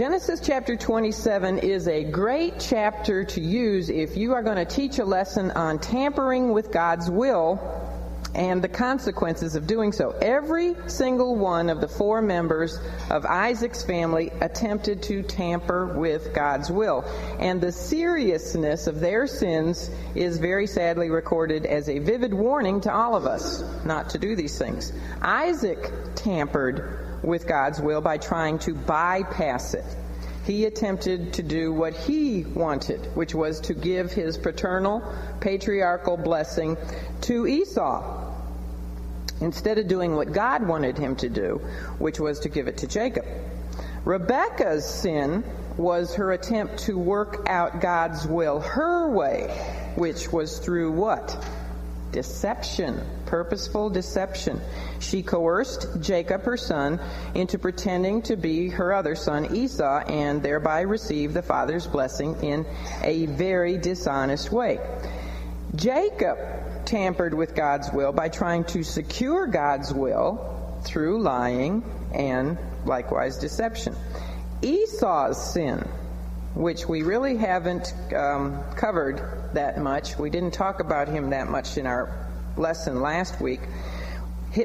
Genesis chapter 27 is a great chapter to use if you are going to teach a lesson on tampering with God's will and the consequences of doing so. Every single one of the four members of Isaac's family attempted to tamper with God's will. And the seriousness of their sins is very sadly recorded as a vivid warning to all of us not to do these things. Isaac tampered with God's will by trying to bypass it. He attempted to do what he wanted, which was to give his paternal patriarchal blessing to Esau instead of doing what God wanted him to do, which was to give it to Jacob. Rebekah's sin was her attempt to work out God's will her way, which was through what? Deception, purposeful deception. She coerced Jacob, her son, into pretending to be her other son, Esau, and thereby received the father's blessing in a very dishonest way. Jacob tampered with God's will by trying to secure God's will through lying and likewise deception. Esau's sin, which we really haven't um, covered that much, we didn't talk about him that much in our lesson last week,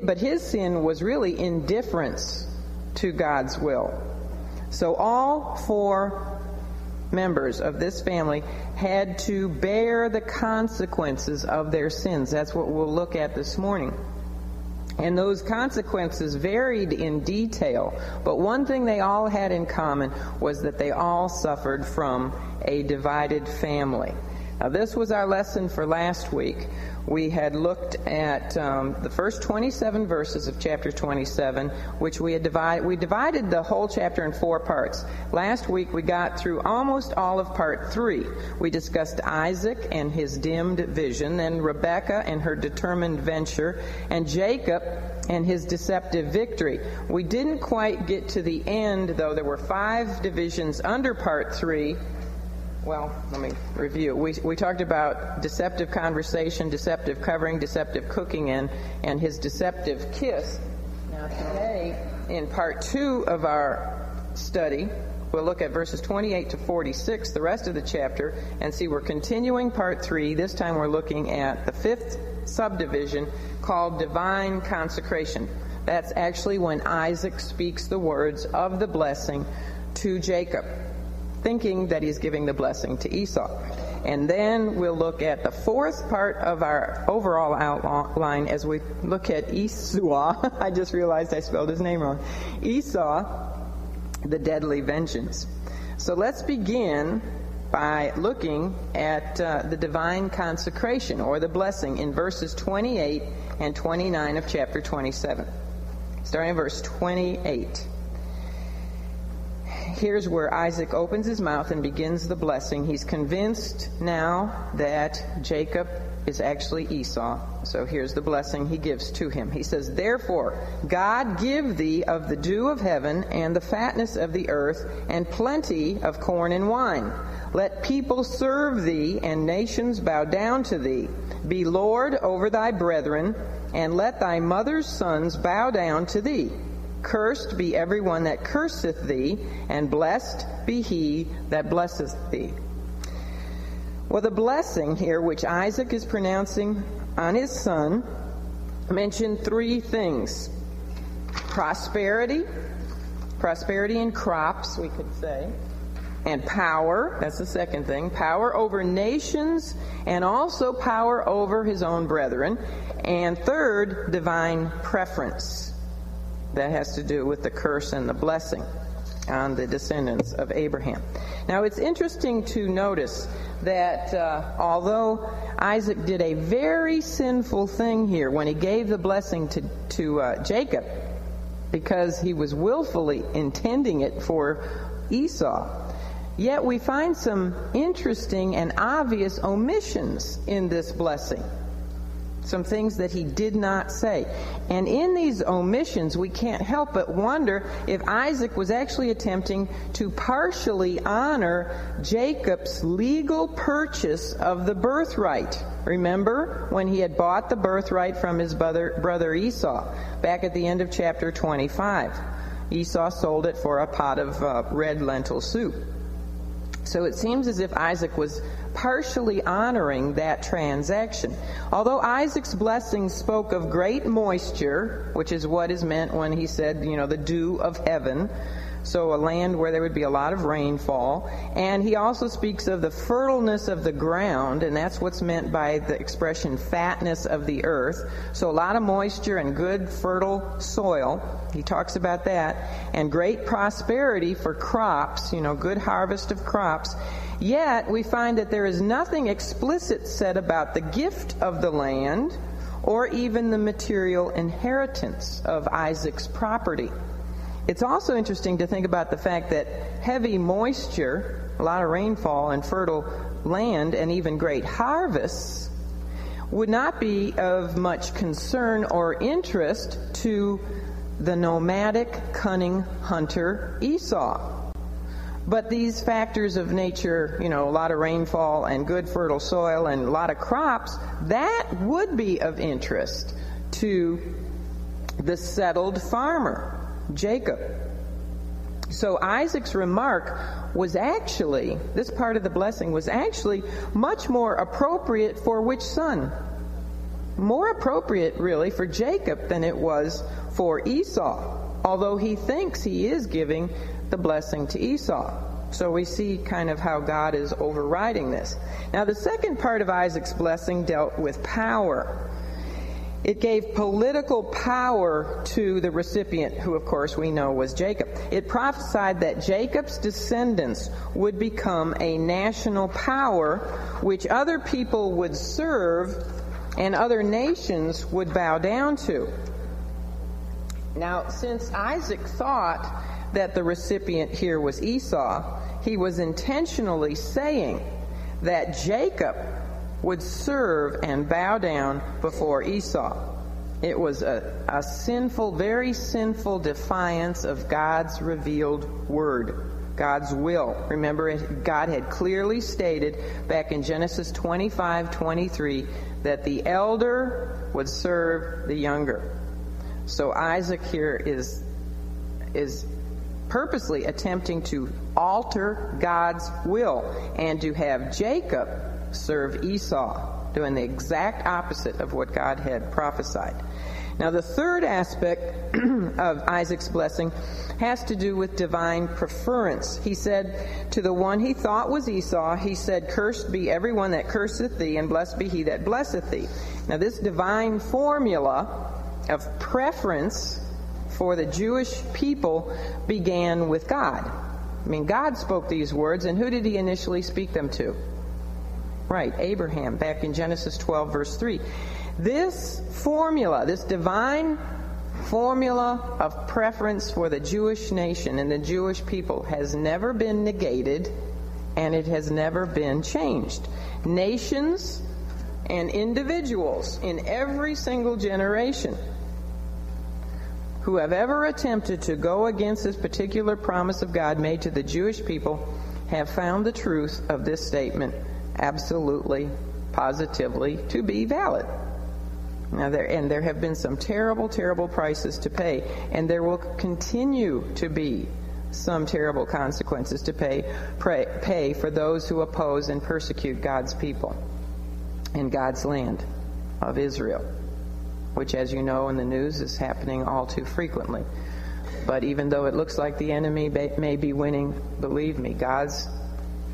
but his sin was really indifference to God's will. So all four members of this family had to bear the consequences of their sins. That's what we'll look at this morning. And those consequences varied in detail, but one thing they all had in common was that they all suffered from a divided family. Now, this was our lesson for last week we had looked at um, the first 27 verses of chapter 27, which we had divided. We divided the whole chapter in four parts. Last week we got through almost all of part three. We discussed Isaac and his dimmed vision, then Rebekah and her determined venture, and Jacob and his deceptive victory. We didn't quite get to the end, though. There were five divisions under part three well, let me review. We, we talked about deceptive conversation, deceptive covering, deceptive cooking, and, and his deceptive kiss. Now, today, in part two of our study, we'll look at verses 28 to 46, the rest of the chapter, and see we're continuing part three. This time we're looking at the fifth subdivision called divine consecration. That's actually when Isaac speaks the words of the blessing to Jacob thinking that he's giving the blessing to Esau. And then we'll look at the fourth part of our overall outline as we look at Esau. I just realized I spelled his name wrong. Esau, the deadly vengeance. So let's begin by looking at uh, the divine consecration or the blessing in verses 28 and 29 of chapter 27. Starting in verse 28 here's where Isaac opens his mouth and begins the blessing. He's convinced now that Jacob is actually Esau. So here's the blessing he gives to him. He says, Therefore, God give thee of the dew of heaven and the fatness of the earth and plenty of corn and wine. Let people serve thee and nations bow down to thee. Be Lord over thy brethren, and let thy mother's sons bow down to thee. Cursed be everyone that curseth thee, and blessed be he that blesseth thee. Well, the blessing here, which Isaac is pronouncing on his son, mentioned three things prosperity, prosperity in crops, we could say, and power, that's the second thing, power over nations, and also power over his own brethren, and third, divine preference that has to do with the curse and the blessing on the descendants of Abraham. Now, it's interesting to notice that uh, although Isaac did a very sinful thing here when he gave the blessing to, to uh, Jacob, because he was willfully intending it for Esau, yet we find some interesting and obvious omissions in this blessing some things that he did not say. And in these omissions, we can't help but wonder if Isaac was actually attempting to partially honor Jacob's legal purchase of the birthright. Remember when he had bought the birthright from his brother, brother Esau back at the end of chapter 25. Esau sold it for a pot of uh, red lentil soup. So it seems as if Isaac was partially honoring that transaction. Although Isaac's blessing spoke of great moisture, which is what is meant when he said, you know, the dew of heaven, so a land where there would be a lot of rainfall. And he also speaks of the fertileness of the ground, and that's what's meant by the expression fatness of the earth. So a lot of moisture and good fertile soil. He talks about that. And great prosperity for crops, you know, good harvest of crops. Yet we find that there is nothing explicit said about the gift of the land or even the material inheritance of Isaac's property. It's also interesting to think about the fact that heavy moisture, a lot of rainfall, and fertile land, and even great harvests would not be of much concern or interest to the nomadic, cunning hunter Esau. But these factors of nature, you know, a lot of rainfall and good fertile soil and a lot of crops, that would be of interest to the settled farmer, Jacob. So Isaac's remark was actually, this part of the blessing was actually much more appropriate for which son? More appropriate, really, for Jacob than it was for Esau, although he thinks he is giving the blessing to Esau. So we see kind of how God is overriding this. Now, the second part of Isaac's blessing dealt with power. It gave political power to the recipient, who, of course, we know was Jacob. It prophesied that Jacob's descendants would become a national power which other people would serve and other nations would bow down to. Now, since Isaac thought that the recipient here was Esau, he was intentionally saying that Jacob would serve and bow down before Esau. It was a, a sinful, very sinful defiance of God's revealed word. God's will. Remember, God had clearly stated back in Genesis 25 23 that the elder would serve the younger. So Isaac here is, is purposely attempting to alter God's will and to have Jacob serve Esau, doing the exact opposite of what God had prophesied. Now, the third aspect of Isaac's blessing has to do with divine preference. He said to the one he thought was Esau, he said, Cursed be everyone that curseth thee, and blessed be he that blesseth thee. Now, this divine formula of preference for the Jewish people began with God. I mean, God spoke these words, and who did he initially speak them to? Right, Abraham, back in Genesis 12, verse 3. This formula, this divine formula of preference for the Jewish nation and the Jewish people has never been negated and it has never been changed. Nations and individuals in every single generation who have ever attempted to go against this particular promise of God made to the Jewish people have found the truth of this statement absolutely, positively to be valid. Now there, and there have been some terrible, terrible prices to pay, and there will continue to be some terrible consequences to pay, pray, pay for those who oppose and persecute God's people in God's land of Israel which, as you know in the news, is happening all too frequently. But even though it looks like the enemy may be winning, believe me, God's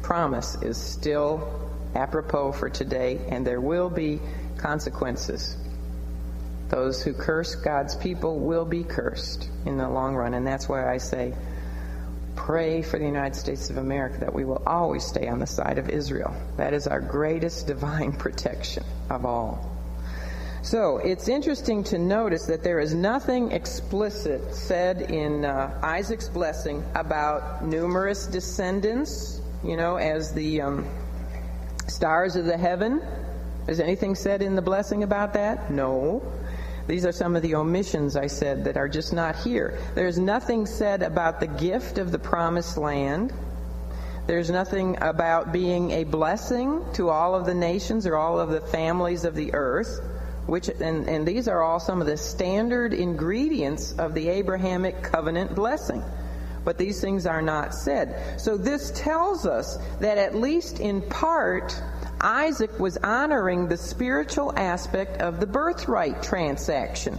promise is still apropos for today, and there will be consequences. Those who curse God's people will be cursed in the long run, and that's why I say, pray for the United States of America that we will always stay on the side of Israel. That is our greatest divine protection of all. So it's interesting to notice that there is nothing explicit said in uh, Isaac's blessing about numerous descendants, you know, as the um, stars of the heaven. Is anything said in the blessing about that? No. These are some of the omissions I said that are just not here. There's nothing said about the gift of the promised land. There's nothing about being a blessing to all of the nations or all of the families of the earth which and, and these are all some of the standard ingredients of the Abrahamic covenant blessing. But these things are not said. So this tells us that at least in part, Isaac was honoring the spiritual aspect of the birthright transaction.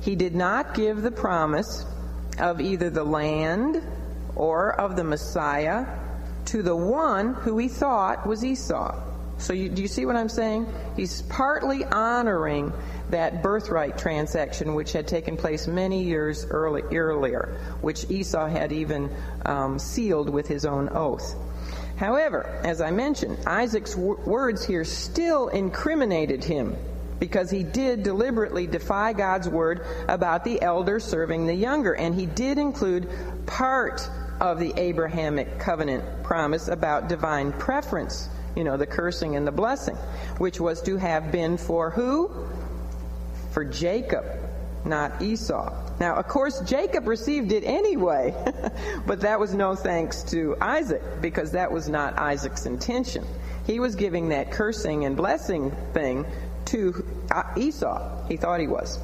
He did not give the promise of either the land or of the Messiah to the one who he thought was Esau. So you, do you see what I'm saying? He's partly honoring that birthright transaction which had taken place many years early, earlier, which Esau had even um, sealed with his own oath. However, as I mentioned, Isaac's w- words here still incriminated him because he did deliberately defy God's word about the elder serving the younger, and he did include part of the Abrahamic covenant promise about divine preference, you know, the cursing and the blessing, which was to have been for who? For Jacob, not Esau. Now, of course, Jacob received it anyway, but that was no thanks to Isaac because that was not Isaac's intention. He was giving that cursing and blessing thing to uh, Esau. He thought he was.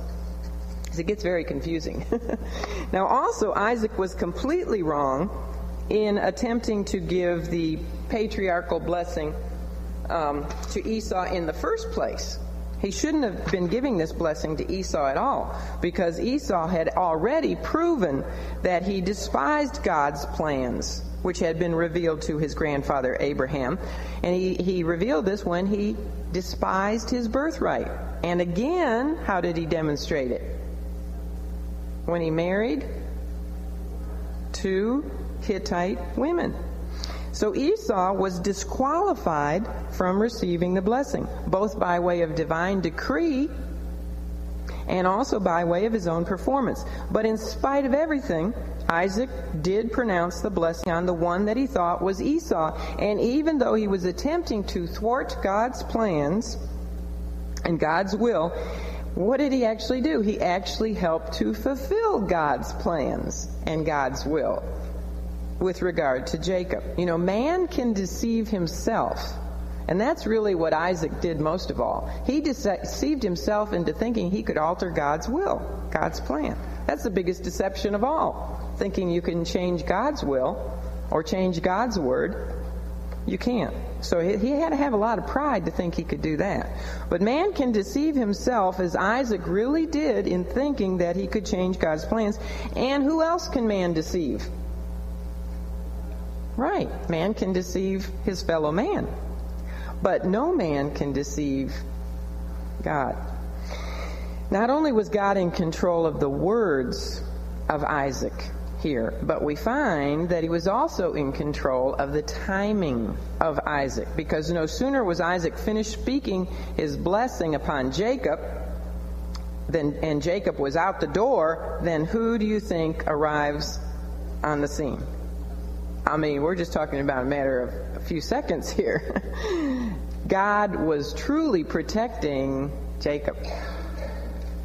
It gets very confusing. now, also, Isaac was completely wrong in attempting to give the patriarchal blessing um, to Esau in the first place. He shouldn't have been giving this blessing to Esau at all because Esau had already proven that he despised God's plans, which had been revealed to his grandfather Abraham. And he, he revealed this when he despised his birthright. And again, how did he demonstrate it? When he married two Hittite women. So Esau was disqualified from receiving the blessing, both by way of divine decree and also by way of his own performance. But in spite of everything, Isaac did pronounce the blessing on the one that he thought was Esau. And even though he was attempting to thwart God's plans and God's will, what did he actually do? He actually helped to fulfill God's plans and God's will with regard to Jacob. You know, man can deceive himself. And that's really what Isaac did most of all. He deceived himself into thinking he could alter God's will, God's plan. That's the biggest deception of all. Thinking you can change God's will or change God's word. You can't. So he had to have a lot of pride to think he could do that. But man can deceive himself as Isaac really did in thinking that he could change God's plans. And who else can man deceive? Right. Man can deceive his fellow man. But no man can deceive God. Not only was God in control of the words of Isaac here, but we find that he was also in control of the timing of Isaac. Because no sooner was Isaac finished speaking his blessing upon Jacob, than, and Jacob was out the door, then who do you think arrives on the scene? I mean, we're just talking about a matter of a few seconds here. God was truly protecting Jacob.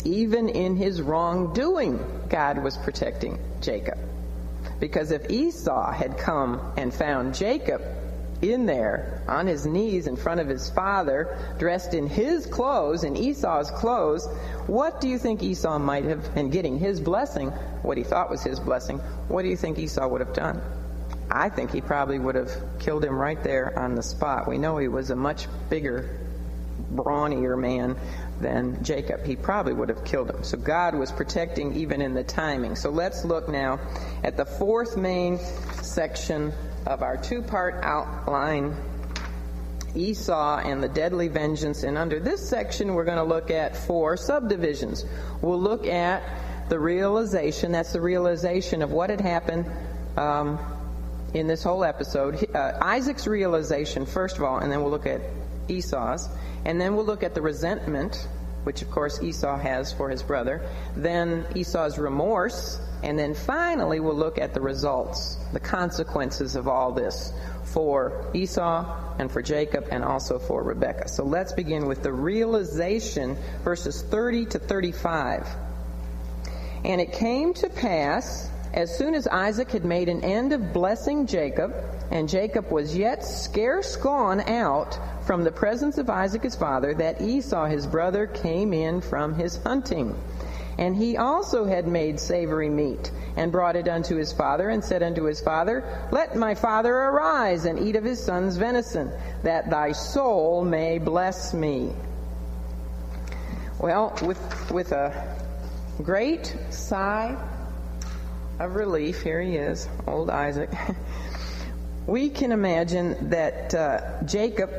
Even in his wrongdoing, God was protecting Jacob. Because if Esau had come and found Jacob in there on his knees in front of his father, dressed in his clothes, in Esau's clothes, what do you think Esau might have, and getting his blessing, what he thought was his blessing, what do you think Esau would have done? I think he probably would have killed him right there on the spot. We know he was a much bigger, brawnier man than Jacob. He probably would have killed him. So God was protecting even in the timing. So let's look now at the fourth main section of our two part outline Esau and the deadly vengeance. And under this section, we're going to look at four subdivisions. We'll look at the realization that's the realization of what had happened. Um, in this whole episode. Uh, Isaac's realization, first of all, and then we'll look at Esau's, and then we'll look at the resentment, which of course Esau has for his brother, then Esau's remorse, and then finally we'll look at the results, the consequences of all this for Esau and for Jacob and also for Rebekah. So let's begin with the realization, verses 30 to 35. And it came to pass As soon as Isaac had made an end of blessing Jacob, and Jacob was yet scarce gone out from the presence of Isaac his father, that Esau his brother came in from his hunting. And he also had made savory meat, and brought it unto his father, and said unto his father, Let my father arise, and eat of his son's venison, that thy soul may bless me. Well, with, with a great sigh of relief, here he is, old Isaac, we can imagine that uh, Jacob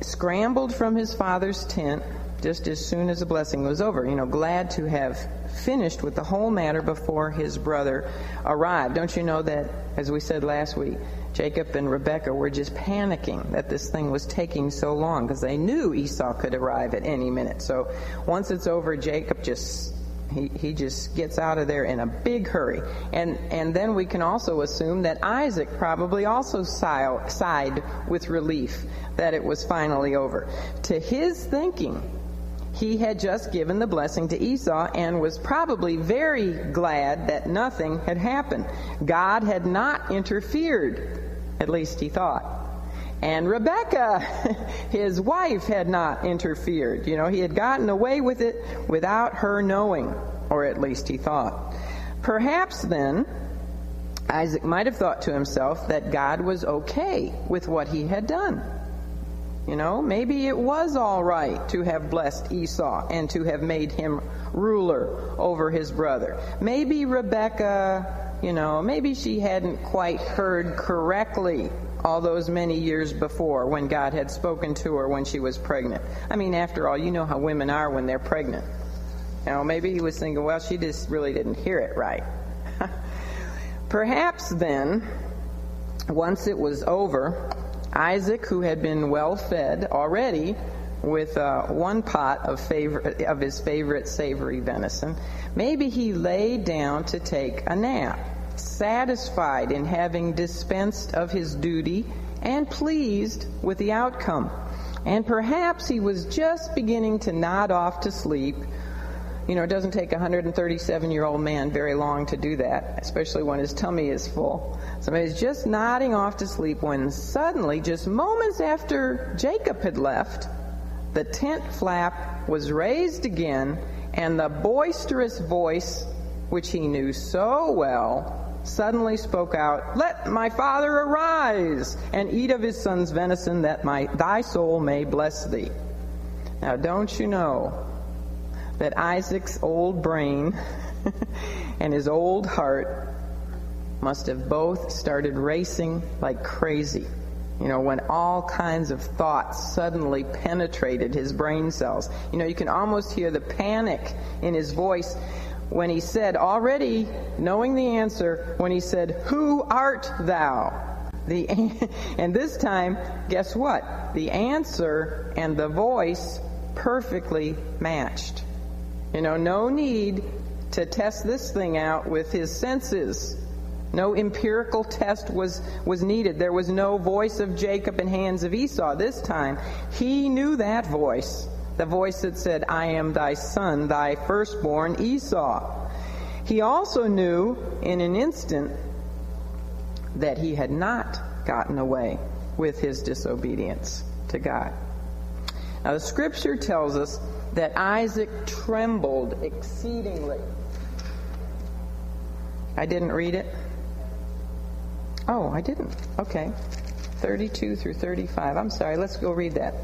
scrambled from his father's tent just as soon as the blessing was over. You know, glad to have finished with the whole matter before his brother arrived. Don't you know that, as we said last week, Jacob and Rebekah were just panicking that this thing was taking so long because they knew Esau could arrive at any minute. So once it's over, Jacob just he, he just gets out of there in a big hurry. And, and then we can also assume that Isaac probably also sighed with relief that it was finally over. To his thinking, he had just given the blessing to Esau and was probably very glad that nothing had happened. God had not interfered, at least he thought. And Rebekah, his wife, had not interfered. You know, he had gotten away with it without her knowing, or at least he thought. Perhaps then, Isaac might have thought to himself that God was okay with what he had done. You know, maybe it was all right to have blessed Esau and to have made him ruler over his brother. Maybe Rebekah, you know, maybe she hadn't quite heard correctly all those many years before when God had spoken to her when she was pregnant. I mean, after all, you know how women are when they're pregnant. You know, maybe he was thinking, well, she just really didn't hear it right. Perhaps then, once it was over, Isaac, who had been well fed already with uh, one pot of, favorite, of his favorite savory venison, maybe he lay down to take a nap, satisfied in having dispensed of his duty and pleased with the outcome. And perhaps he was just beginning to nod off to sleep you know, it doesn't take a 137 year old man very long to do that, especially when his tummy is full. Somebody's just nodding off to sleep when suddenly, just moments after Jacob had left, the tent flap was raised again, and the boisterous voice, which he knew so well, suddenly spoke out, Let my father arise and eat of his son's venison, that my, thy soul may bless thee. Now, don't you know that Isaac's old brain and his old heart must have both started racing like crazy. You know, when all kinds of thoughts suddenly penetrated his brain cells. You know, you can almost hear the panic in his voice when he said, already knowing the answer, when he said, Who art thou? The, and this time, guess what? The answer and the voice perfectly matched. You know, no need to test this thing out with his senses. No empirical test was, was needed. There was no voice of Jacob and hands of Esau this time. He knew that voice, the voice that said, I am thy son, thy firstborn Esau. He also knew in an instant that he had not gotten away with his disobedience to God. Now, the scripture tells us that Isaac trembled exceedingly. I didn't read it. Oh, I didn't. Okay. 32 through 35. I'm sorry. Let's go read that.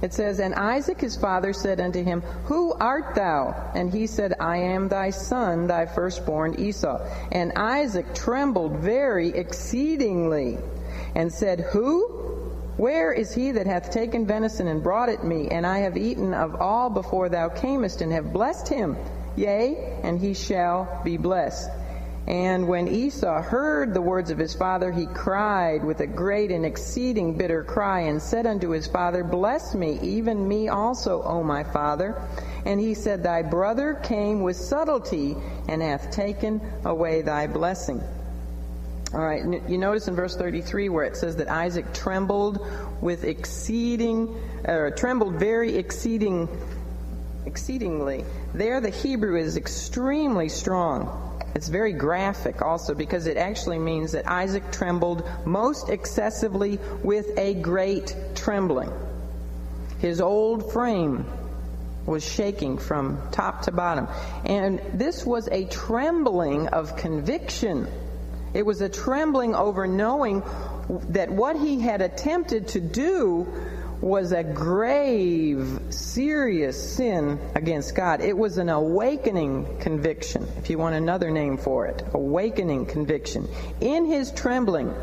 It says, And Isaac his father said unto him, Who art thou? And he said, I am thy son, thy firstborn Esau. And Isaac trembled very exceedingly, and said, Who? Where is he that hath taken venison and brought it me? And I have eaten of all before thou camest, and have blessed him. Yea, and he shall be blessed. And when Esau heard the words of his father, he cried with a great and exceeding bitter cry, and said unto his father, Bless me, even me also, O my father. And he said, Thy brother came with subtlety, and hath taken away thy blessing. All right, you notice in verse 33 where it says that Isaac trembled with exceeding, or trembled very exceeding, exceedingly. There the Hebrew is extremely strong. It's very graphic also because it actually means that Isaac trembled most excessively with a great trembling. His old frame was shaking from top to bottom. And this was a trembling of conviction. It was a trembling over knowing that what he had attempted to do was a grave, serious sin against God. It was an awakening conviction, if you want another name for it. Awakening conviction. In his trembling,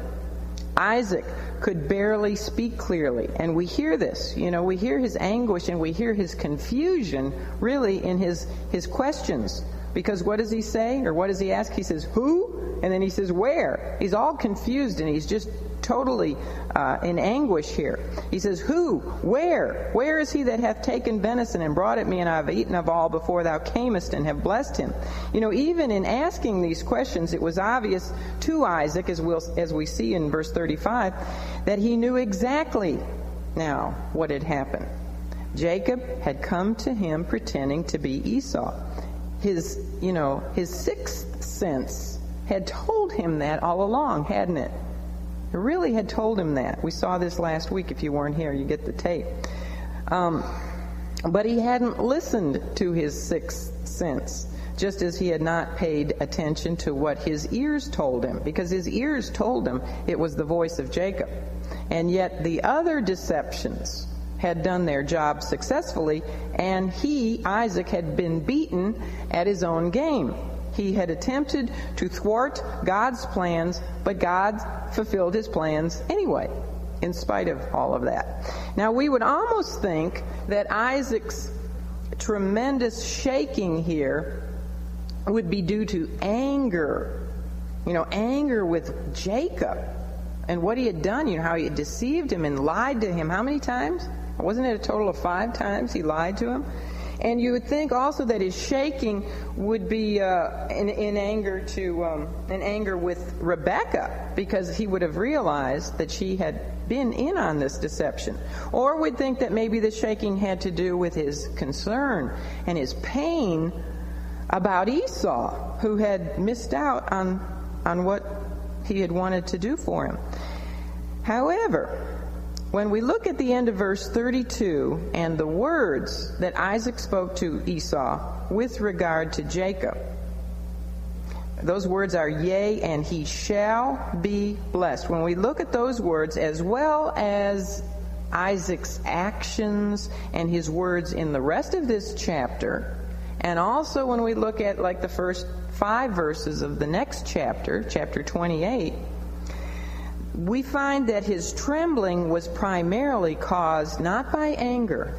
Isaac could barely speak clearly. And we hear this. You know, we hear his anguish and we hear his confusion really in his, his questions. Because what does he say? Or what does he ask? He says, Who? And then he says, Where? He's all confused and he's just totally uh, in anguish here. He says, Who? Where? Where is he that hath taken venison and brought it me, and I have eaten of all before thou camest and have blessed him? You know, even in asking these questions, it was obvious to Isaac, as, we'll, as we see in verse 35, that he knew exactly now what had happened. Jacob had come to him pretending to be Esau. His, you know, his sixth sense had told him that all along, hadn't it? Really had told him that. We saw this last week. If you weren't here, you get the tape. Um, but he hadn't listened to his sixth sense, just as he had not paid attention to what his ears told him, because his ears told him it was the voice of Jacob. And yet the other deceptions had done their job successfully, and he, Isaac, had been beaten at his own game. He had attempted to thwart God's plans, but God fulfilled his plans anyway, in spite of all of that. Now, we would almost think that Isaac's tremendous shaking here would be due to anger. You know, anger with Jacob and what he had done, you know, how he had deceived him and lied to him. How many times? Wasn't it a total of five times he lied to him? And you would think also that his shaking would be uh, in, in, anger to um, in anger with Rebekah because he would have realized that she had been in on this deception. Or we'd think that maybe the shaking had to do with his concern and his pain about Esau, who had missed out on on what he had wanted to do for him. However, when we look at the end of verse 32 and the words that Isaac spoke to Esau with regard to Jacob, those words are, Yea, and he shall be blessed. When we look at those words, as well as Isaac's actions and his words in the rest of this chapter, and also when we look at like the first five verses of the next chapter, chapter 28, we find that his trembling was primarily caused not by anger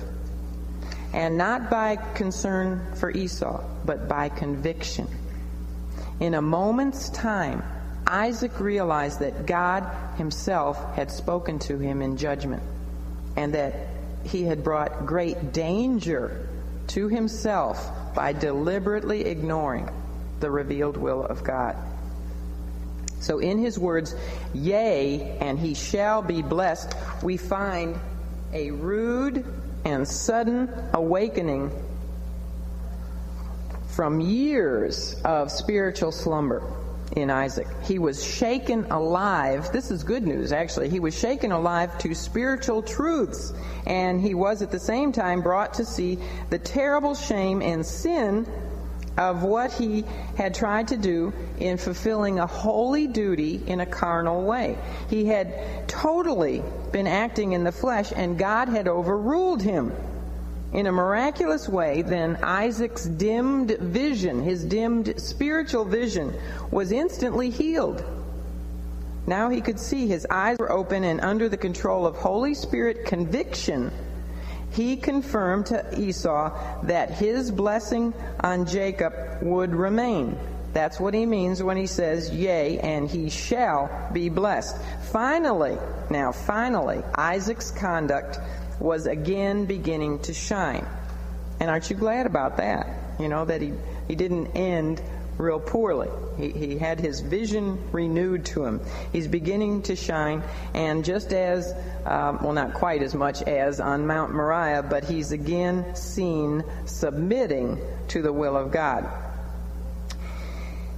and not by concern for Esau, but by conviction. In a moment's time, Isaac realized that God himself had spoken to him in judgment and that he had brought great danger to himself by deliberately ignoring the revealed will of God. So in his words, yea, and he shall be blessed, we find a rude and sudden awakening from years of spiritual slumber in Isaac. He was shaken alive. This is good news, actually. He was shaken alive to spiritual truths, and he was at the same time brought to see the terrible shame and sin of what he had tried to do in fulfilling a holy duty in a carnal way. He had totally been acting in the flesh, and God had overruled him. In a miraculous way, then Isaac's dimmed vision, his dimmed spiritual vision, was instantly healed. Now he could see his eyes were open and under the control of Holy Spirit conviction he confirmed to Esau that his blessing on Jacob would remain. That's what he means when he says, Yea, and he shall be blessed. Finally, now finally, Isaac's conduct was again beginning to shine. And aren't you glad about that? You know, that he, he didn't end real poorly. He, he had his vision renewed to him. He's beginning to shine, and just as, um, well, not quite as much as on Mount Moriah, but he's again seen submitting to the will of God.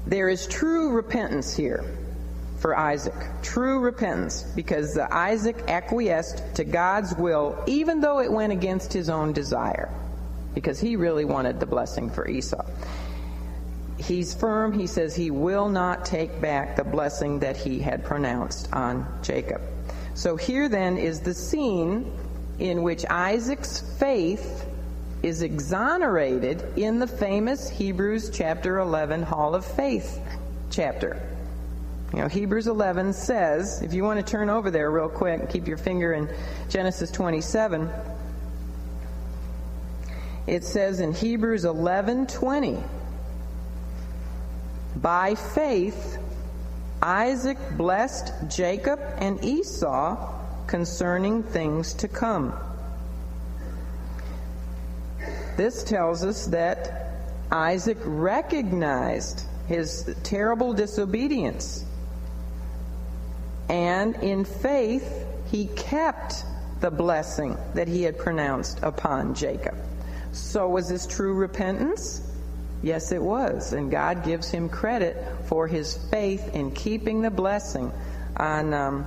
There is true repentance here for Isaac. True repentance, because Isaac acquiesced to God's will, even though it went against his own desire, because he really wanted the blessing for Esau. He's firm. He says he will not take back the blessing that he had pronounced on Jacob. So here then is the scene in which Isaac's faith is exonerated in the famous Hebrews chapter 11 Hall of Faith chapter. You know, Hebrews 11 says, if you want to turn over there real quick, and keep your finger in Genesis 27. It says in Hebrews 11:20, by faith Isaac blessed Jacob and Esau concerning things to come. This tells us that Isaac recognized his terrible disobedience. And in faith, he kept the blessing that he had pronounced upon Jacob. So, was this true repentance? Yes, it was. And God gives him credit for his faith in keeping the blessing on, um,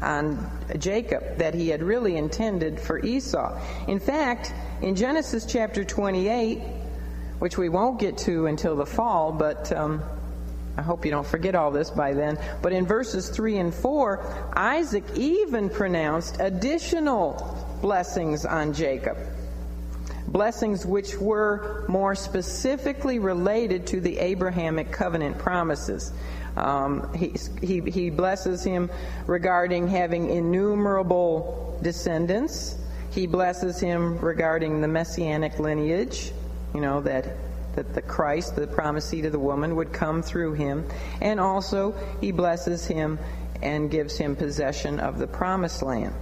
on Jacob that he had really intended for Esau. In fact, in Genesis chapter 28, which we won't get to until the fall, but um, I hope you don't forget all this by then. But in verses 3 and 4, Isaac even pronounced additional blessings on Jacob blessings which were more specifically related to the Abrahamic covenant promises. Um, he, he, he blesses him regarding having innumerable descendants. He blesses him regarding the messianic lineage, you know, that, that the Christ, the promised seed of the woman, would come through him. And also, he blesses him and gives him possession of the promised land.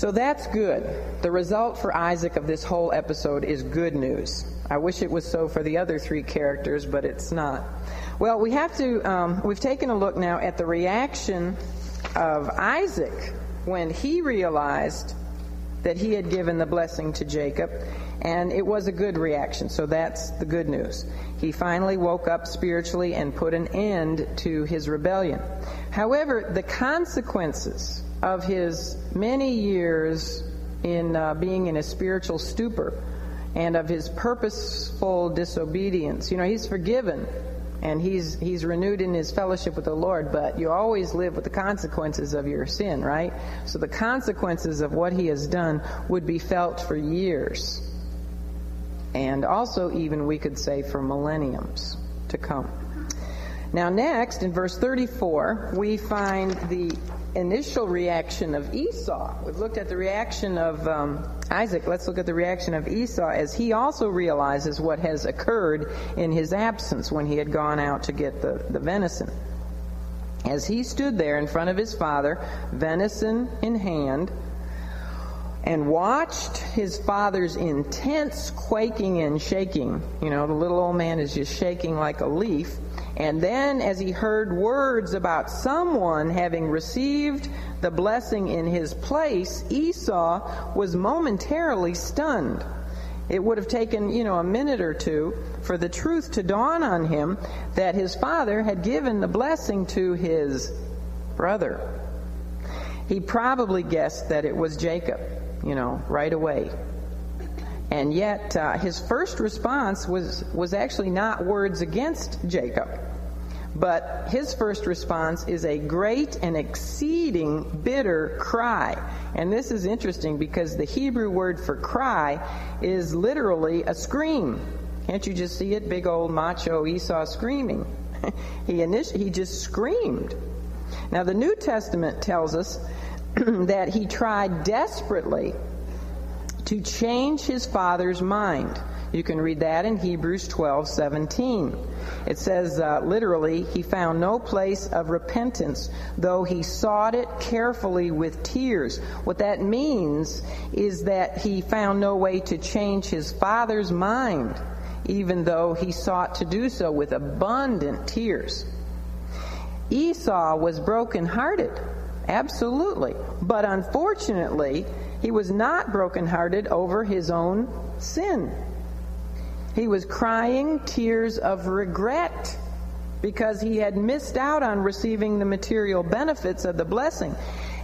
So that's good. The result for Isaac of this whole episode is good news. I wish it was so for the other three characters, but it's not. Well, we have to, um, we've taken a look now at the reaction of Isaac when he realized that he had given the blessing to Jacob, and it was a good reaction. So that's the good news. He finally woke up spiritually and put an end to his rebellion. However, the consequences of his many years in uh, being in a spiritual stupor and of his purposeful disobedience. You know, he's forgiven and he's he's renewed in his fellowship with the Lord, but you always live with the consequences of your sin, right? So the consequences of what he has done would be felt for years. And also even we could say for millenniums to come. Now next in verse 34, we find the initial reaction of Esau. We've looked at the reaction of um, Isaac. Let's look at the reaction of Esau as he also realizes what has occurred in his absence when he had gone out to get the, the venison. As he stood there in front of his father, venison in hand, and watched his father's intense quaking and shaking. You know, the little old man is just shaking like a leaf. And then, as he heard words about someone having received the blessing in his place, Esau was momentarily stunned. It would have taken, you know, a minute or two for the truth to dawn on him that his father had given the blessing to his brother. He probably guessed that it was Jacob, you know, right away. And yet, uh, his first response was, was actually not words against Jacob. But his first response is a great and exceeding bitter cry. And this is interesting because the Hebrew word for cry is literally a scream. Can't you just see it? Big old macho Esau screaming. he, init- he just screamed. Now, the New Testament tells us that he tried desperately to change his father's mind. You can read that in Hebrews 12 17. It says uh, literally, he found no place of repentance, though he sought it carefully with tears. What that means is that he found no way to change his father's mind, even though he sought to do so with abundant tears. Esau was brokenhearted, absolutely. But unfortunately, he was not brokenhearted over his own sin. He was crying tears of regret because he had missed out on receiving the material benefits of the blessing.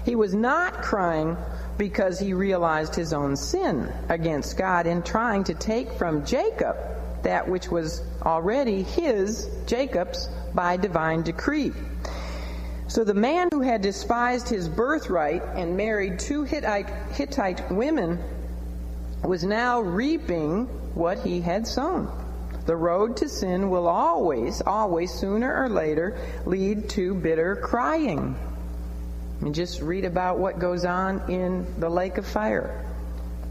He was not crying because he realized his own sin against God in trying to take from Jacob that which was already his, Jacob's, by divine decree. So the man who had despised his birthright and married two Hittite, Hittite women was now reaping what he had sown. The road to sin will always, always, sooner or later, lead to bitter crying. And just read about what goes on in the lake of fire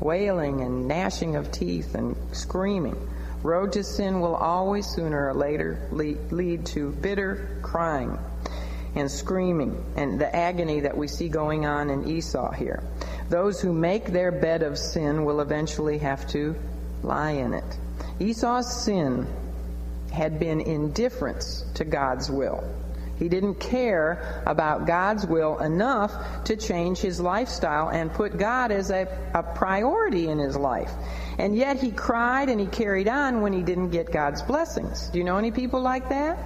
wailing and gnashing of teeth and screaming. Road to sin will always, sooner or later, lead, lead to bitter crying and screaming and the agony that we see going on in Esau here. Those who make their bed of sin will eventually have to lie in it. Esau's sin had been indifference to God's will. He didn't care about God's will enough to change his lifestyle and put God as a, a priority in his life. And yet he cried and he carried on when he didn't get God's blessings. Do you know any people like that?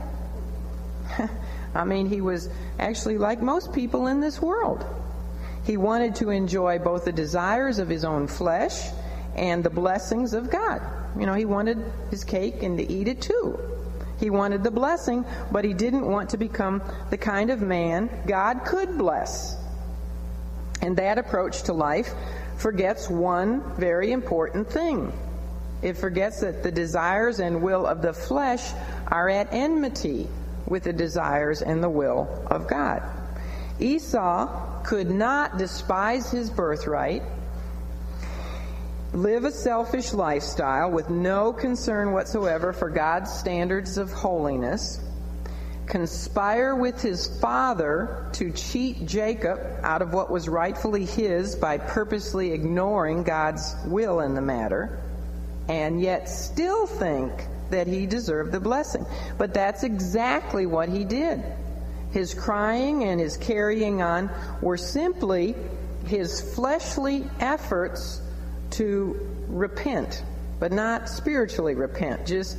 I mean, he was actually like most people in this world. He wanted to enjoy both the desires of his own flesh and the blessings of God. You know, he wanted his cake and to eat it too. He wanted the blessing, but he didn't want to become the kind of man God could bless. And that approach to life forgets one very important thing. It forgets that the desires and will of the flesh are at enmity with the desires and the will of God. Esau could not despise his birthright, live a selfish lifestyle with no concern whatsoever for God's standards of holiness, conspire with his father to cheat Jacob out of what was rightfully his by purposely ignoring God's will in the matter, and yet still think that he deserved the blessing. But that's exactly what he did. His crying and his carrying on were simply his fleshly efforts to repent, but not spiritually repent, just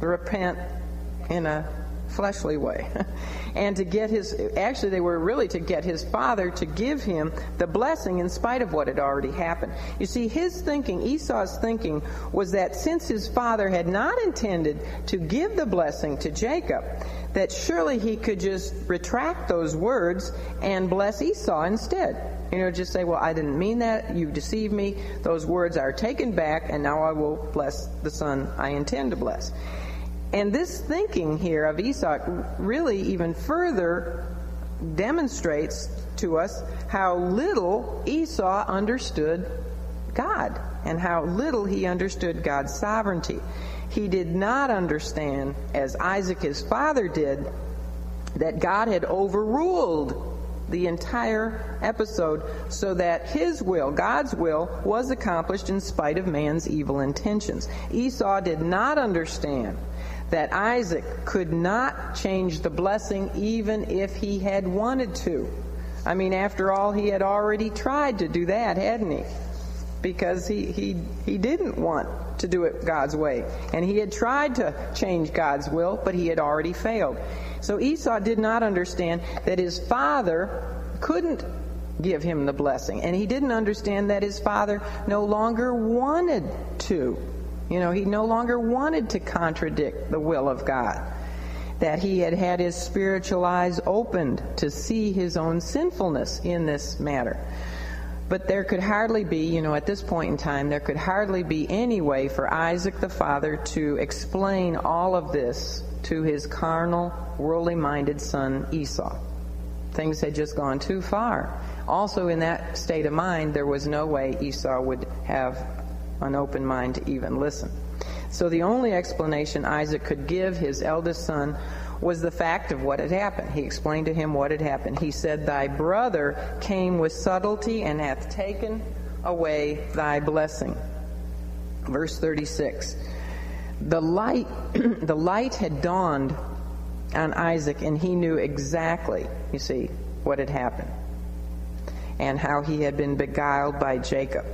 repent in a fleshly way. and to get his, actually, they were really to get his father to give him the blessing in spite of what had already happened. You see, his thinking, Esau's thinking, was that since his father had not intended to give the blessing to Jacob, that surely he could just retract those words and bless Esau instead. You know, just say, well, I didn't mean that. You deceived me. Those words are taken back, and now I will bless the son I intend to bless. And this thinking here of Esau really even further demonstrates to us how little Esau understood God and how little he understood God's sovereignty. He did not understand, as Isaac his father did, that God had overruled the entire episode so that his will, God's will, was accomplished in spite of man's evil intentions. Esau did not understand that Isaac could not change the blessing even if he had wanted to. I mean, after all, he had already tried to do that, hadn't he? Because he, he, he didn't want to do it God's way. And he had tried to change God's will, but he had already failed. So Esau did not understand that his father couldn't give him the blessing. And he didn't understand that his father no longer wanted to. You know, he no longer wanted to contradict the will of God. That he had had his spiritual eyes opened to see his own sinfulness in this matter. But there could hardly be, you know, at this point in time, there could hardly be any way for Isaac the father to explain all of this to his carnal, worldly minded son Esau. Things had just gone too far. Also, in that state of mind, there was no way Esau would have an open mind to even listen. So the only explanation Isaac could give his eldest son was the fact of what had happened. He explained to him what had happened. He said, Thy brother came with subtlety and hath taken away thy blessing. Verse 36. The light, the light had dawned on Isaac, and he knew exactly, you see, what had happened and how he had been beguiled by Jacob.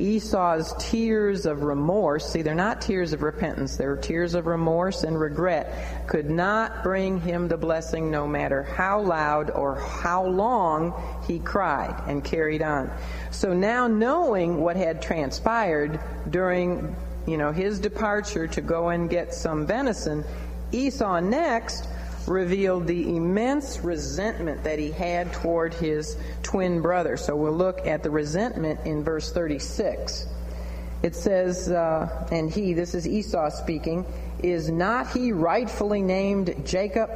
Esau's tears of remorse, see, they're not tears of repentance, they're tears of remorse and regret, could not bring him the blessing no matter how loud or how long he cried and carried on. So now knowing what had transpired during, you know, his departure to go and get some venison, Esau next revealed the immense resentment that he had toward his twin brother. So we'll look at the resentment in verse 36. It says, uh, and he, this is Esau speaking, is not he rightfully named Jacob?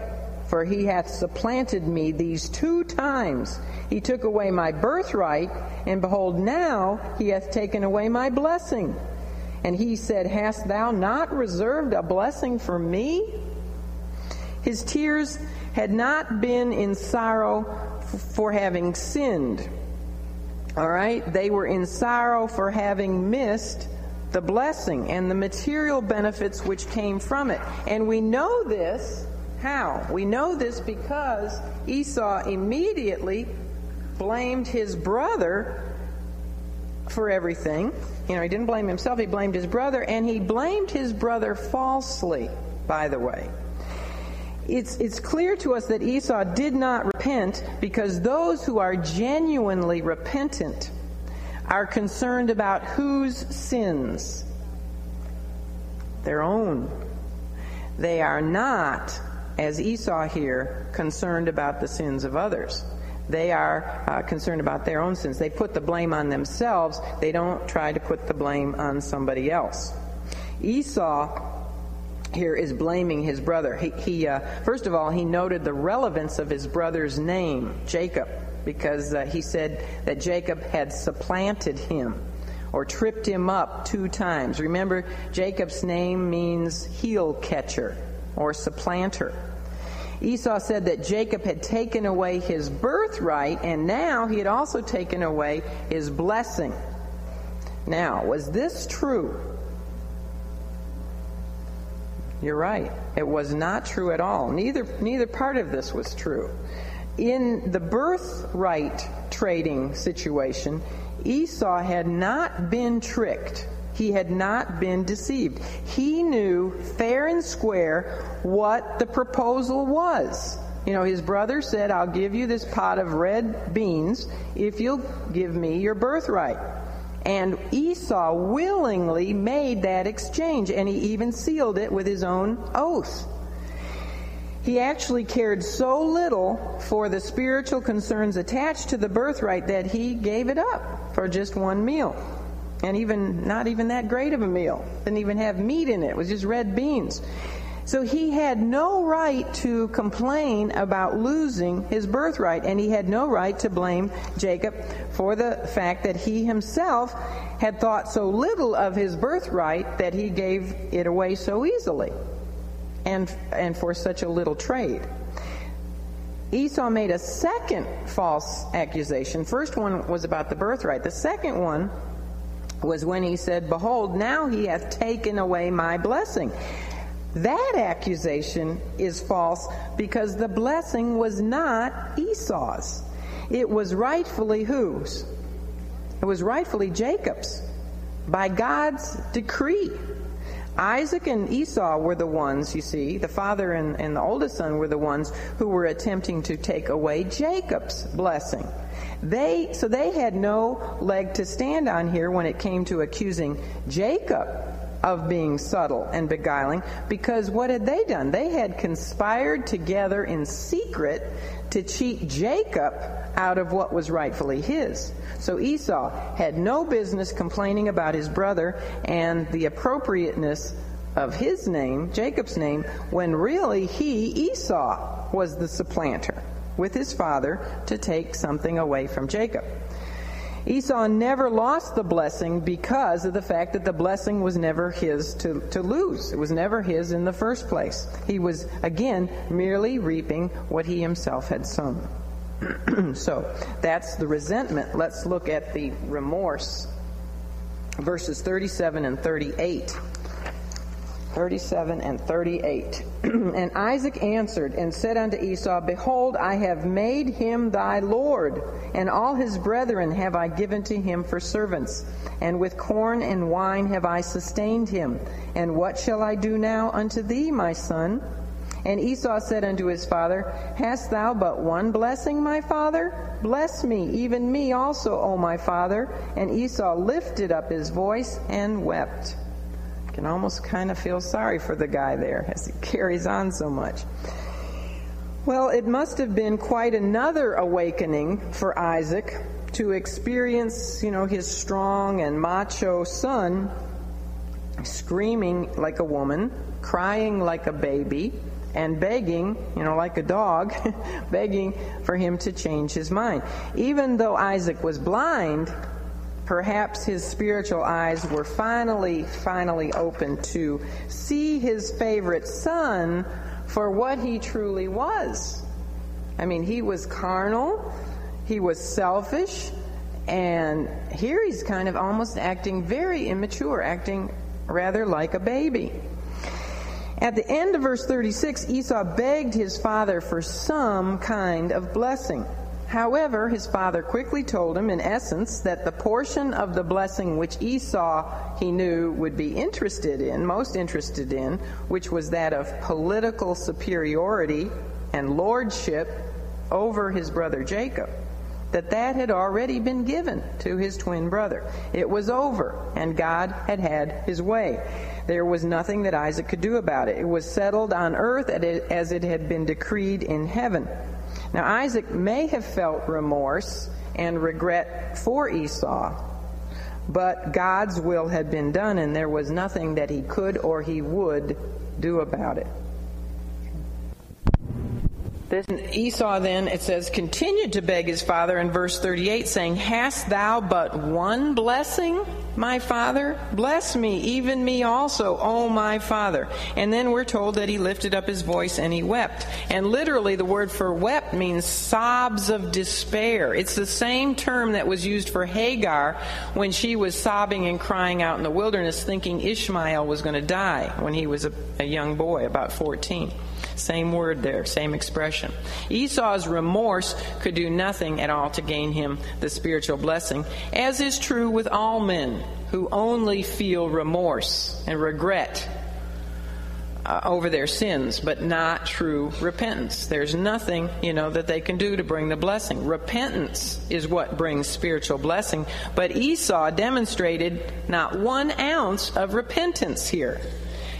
For he hath supplanted me these two times. He took away my birthright, and behold, now he hath taken away my blessing. And he said, Hast thou not reserved a blessing for me? His tears had not been in sorrow for having sinned. All right? They were in sorrow for having missed the blessing and the material benefits which came from it. And we know this how? We know this because Esau immediately blamed his brother for everything. You know, he didn't blame himself, he blamed his brother, and he blamed his brother falsely, by the way it's, it's clear to us that Esau did not repent because those who are genuinely repentant are concerned about whose sins? Their own. They are not, as Esau here, concerned about the sins of others. They are uh, concerned about their own sins. They put the blame on themselves. They don't try to put the blame on somebody else. Esau here is blaming his brother. He, he uh, first of all, he noted the relevance of his brother's name, Jacob, because uh, he said that Jacob had supplanted him or tripped him up two times. Remember, Jacob's name means heel catcher or supplanter. Esau said that Jacob had taken away his birthright, and now he had also taken away his blessing. Now, was this true? You're right. It was not true at all. Neither, neither part of this was true. In the birthright trading situation, Esau had not been tricked. He had not been deceived. He knew fair and square what the proposal was. You know, his brother said, I'll give you this pot of red beans if you'll give me your birthright. And Esau willingly made that exchange, and he even sealed it with his own oath. He actually cared so little for the spiritual concerns attached to the birthright that he gave it up for just one meal. And even not even that great of a meal. Didn't even have meat in it. It was just red beans. So he had no right to complain about losing his birthright, and he had no right to blame Jacob for the fact that he himself had thought so little of his birthright that he gave it away so easily and, and for such a little trade. Esau made a second false accusation. First one was about the birthright. The second one was when he said, Behold, now he hath taken away my blessing. That accusation is false because the blessing was not Esau's. It was rightfully whose? It was rightfully Jacob's by God's decree. Isaac and Esau were the ones, you see, the father and, and the oldest son were the ones who were attempting to take away Jacob's blessing. They, so they had no leg to stand on here when it came to accusing Jacob of being subtle and beguiling because what had they done? They had conspired together in secret to cheat Jacob out of what was rightfully his. So Esau had no business complaining about his brother and the appropriateness of his name, Jacob's name, when really he, Esau, was the supplanter with his father to take something away from Jacob. Esau never lost the blessing because of the fact that the blessing was never his to, to lose. It was never his in the first place. He was, again, merely reaping what he himself had sown. so that's the resentment. Let's look at the remorse. verses 37 and 38. 37 and 38. and Isaac answered and said unto Esau, Behold, I have made him thy Lord, and all his brethren have I given to him for servants, and with corn and wine have I sustained him. And what shall I do now unto thee, my son? And Esau said unto his father, Hast thou but one blessing, my father? Bless me, even me also, O my father. And Esau lifted up his voice and wept can almost kind of feel sorry for the guy there as he carries on so much. Well, it must have been quite another awakening for Isaac to experience, you know, his strong and macho son screaming like a woman, crying like a baby, and begging, you know, like a dog, begging for him to change his mind. Even though Isaac was blind, perhaps his spiritual eyes were finally, finally opened to see his favorite son for what he truly was. I mean, he was carnal, he was selfish, and here he's kind of almost acting very immature, acting rather like a baby. At the end of verse 36, Esau begged his father for some kind of blessing. However, his father quickly told him, in essence, that the portion of the blessing which Esau he knew would be interested in, most interested in, which was that of political superiority and lordship over his brother Jacob, that that had already been given to his twin brother. It was over, and God had had his way. There was nothing that Isaac could do about it. It was settled on earth as it had been decreed in heaven. Now, Isaac may have felt remorse and regret for Esau, but God's will had been done, and there was nothing that he could or he would do about it. This Esau then, it says, continued to beg his father in verse 38, saying, Hast thou but one blessing, my father? Bless me, even me also, O my father. And then we're told that he lifted up his voice and he wept. And literally, the word for wept means sobs of despair. It's the same term that was used for Hagar when she was sobbing and crying out in the wilderness, thinking Ishmael was going to die when he was a, a young boy, about 14. Same word there, same expression. Esau's remorse could do nothing at all to gain him the spiritual blessing, as is true with all men who only feel remorse and regret uh, over their sins, but not true repentance. There's nothing, you know, that they can do to bring the blessing. Repentance is what brings spiritual blessing, but Esau demonstrated not one ounce of repentance here.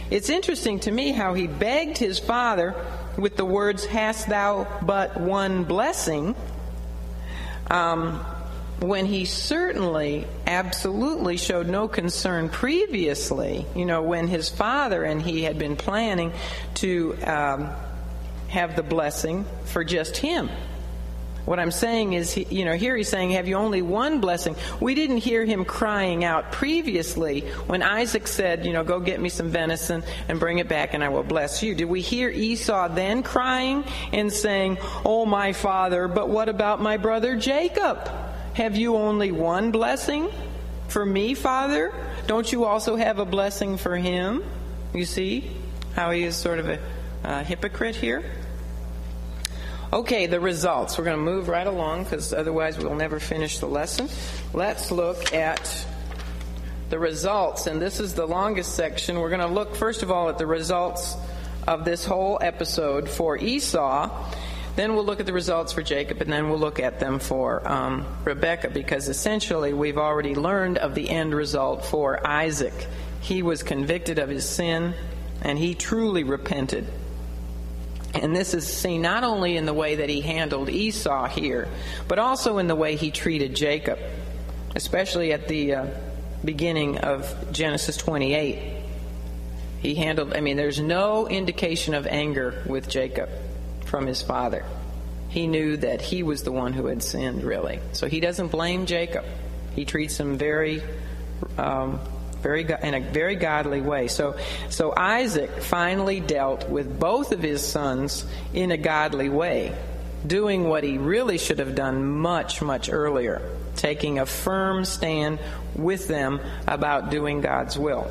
It's interesting to me how he begged his father with the words, Hast thou but one blessing? Um, when he certainly absolutely showed no concern previously, you know, when his father and he had been planning to um, have the blessing for just him. What I'm saying is, he, you know, here he's saying, Have you only one blessing? We didn't hear him crying out previously when Isaac said, You know, go get me some venison and bring it back and I will bless you. Did we hear Esau then crying and saying, Oh, my father, but what about my brother Jacob? Have you only one blessing for me, father? Don't you also have a blessing for him? You see how he is sort of a, a hypocrite here? Okay, the results. We're going to move right along because otherwise we'll never finish the lesson. Let's look at the results, and this is the longest section. We're going to look, first of all, at the results of this whole episode for Esau. Then we'll look at the results for Jacob, and then we'll look at them for um, Rebekah, because essentially we've already learned of the end result for Isaac. He was convicted of his sin, and he truly repented. And this is seen not only in the way that he handled Esau here, but also in the way he treated Jacob, especially at the uh, beginning of Genesis 28. He handled, I mean, there's no indication of anger with Jacob from his father. He knew that he was the one who had sinned, really. So he doesn't blame Jacob. He treats him very um, very in a very godly way. So, so Isaac finally dealt with both of his sons in a godly way, doing what he really should have done much, much earlier. taking a firm stand with them about doing God's will.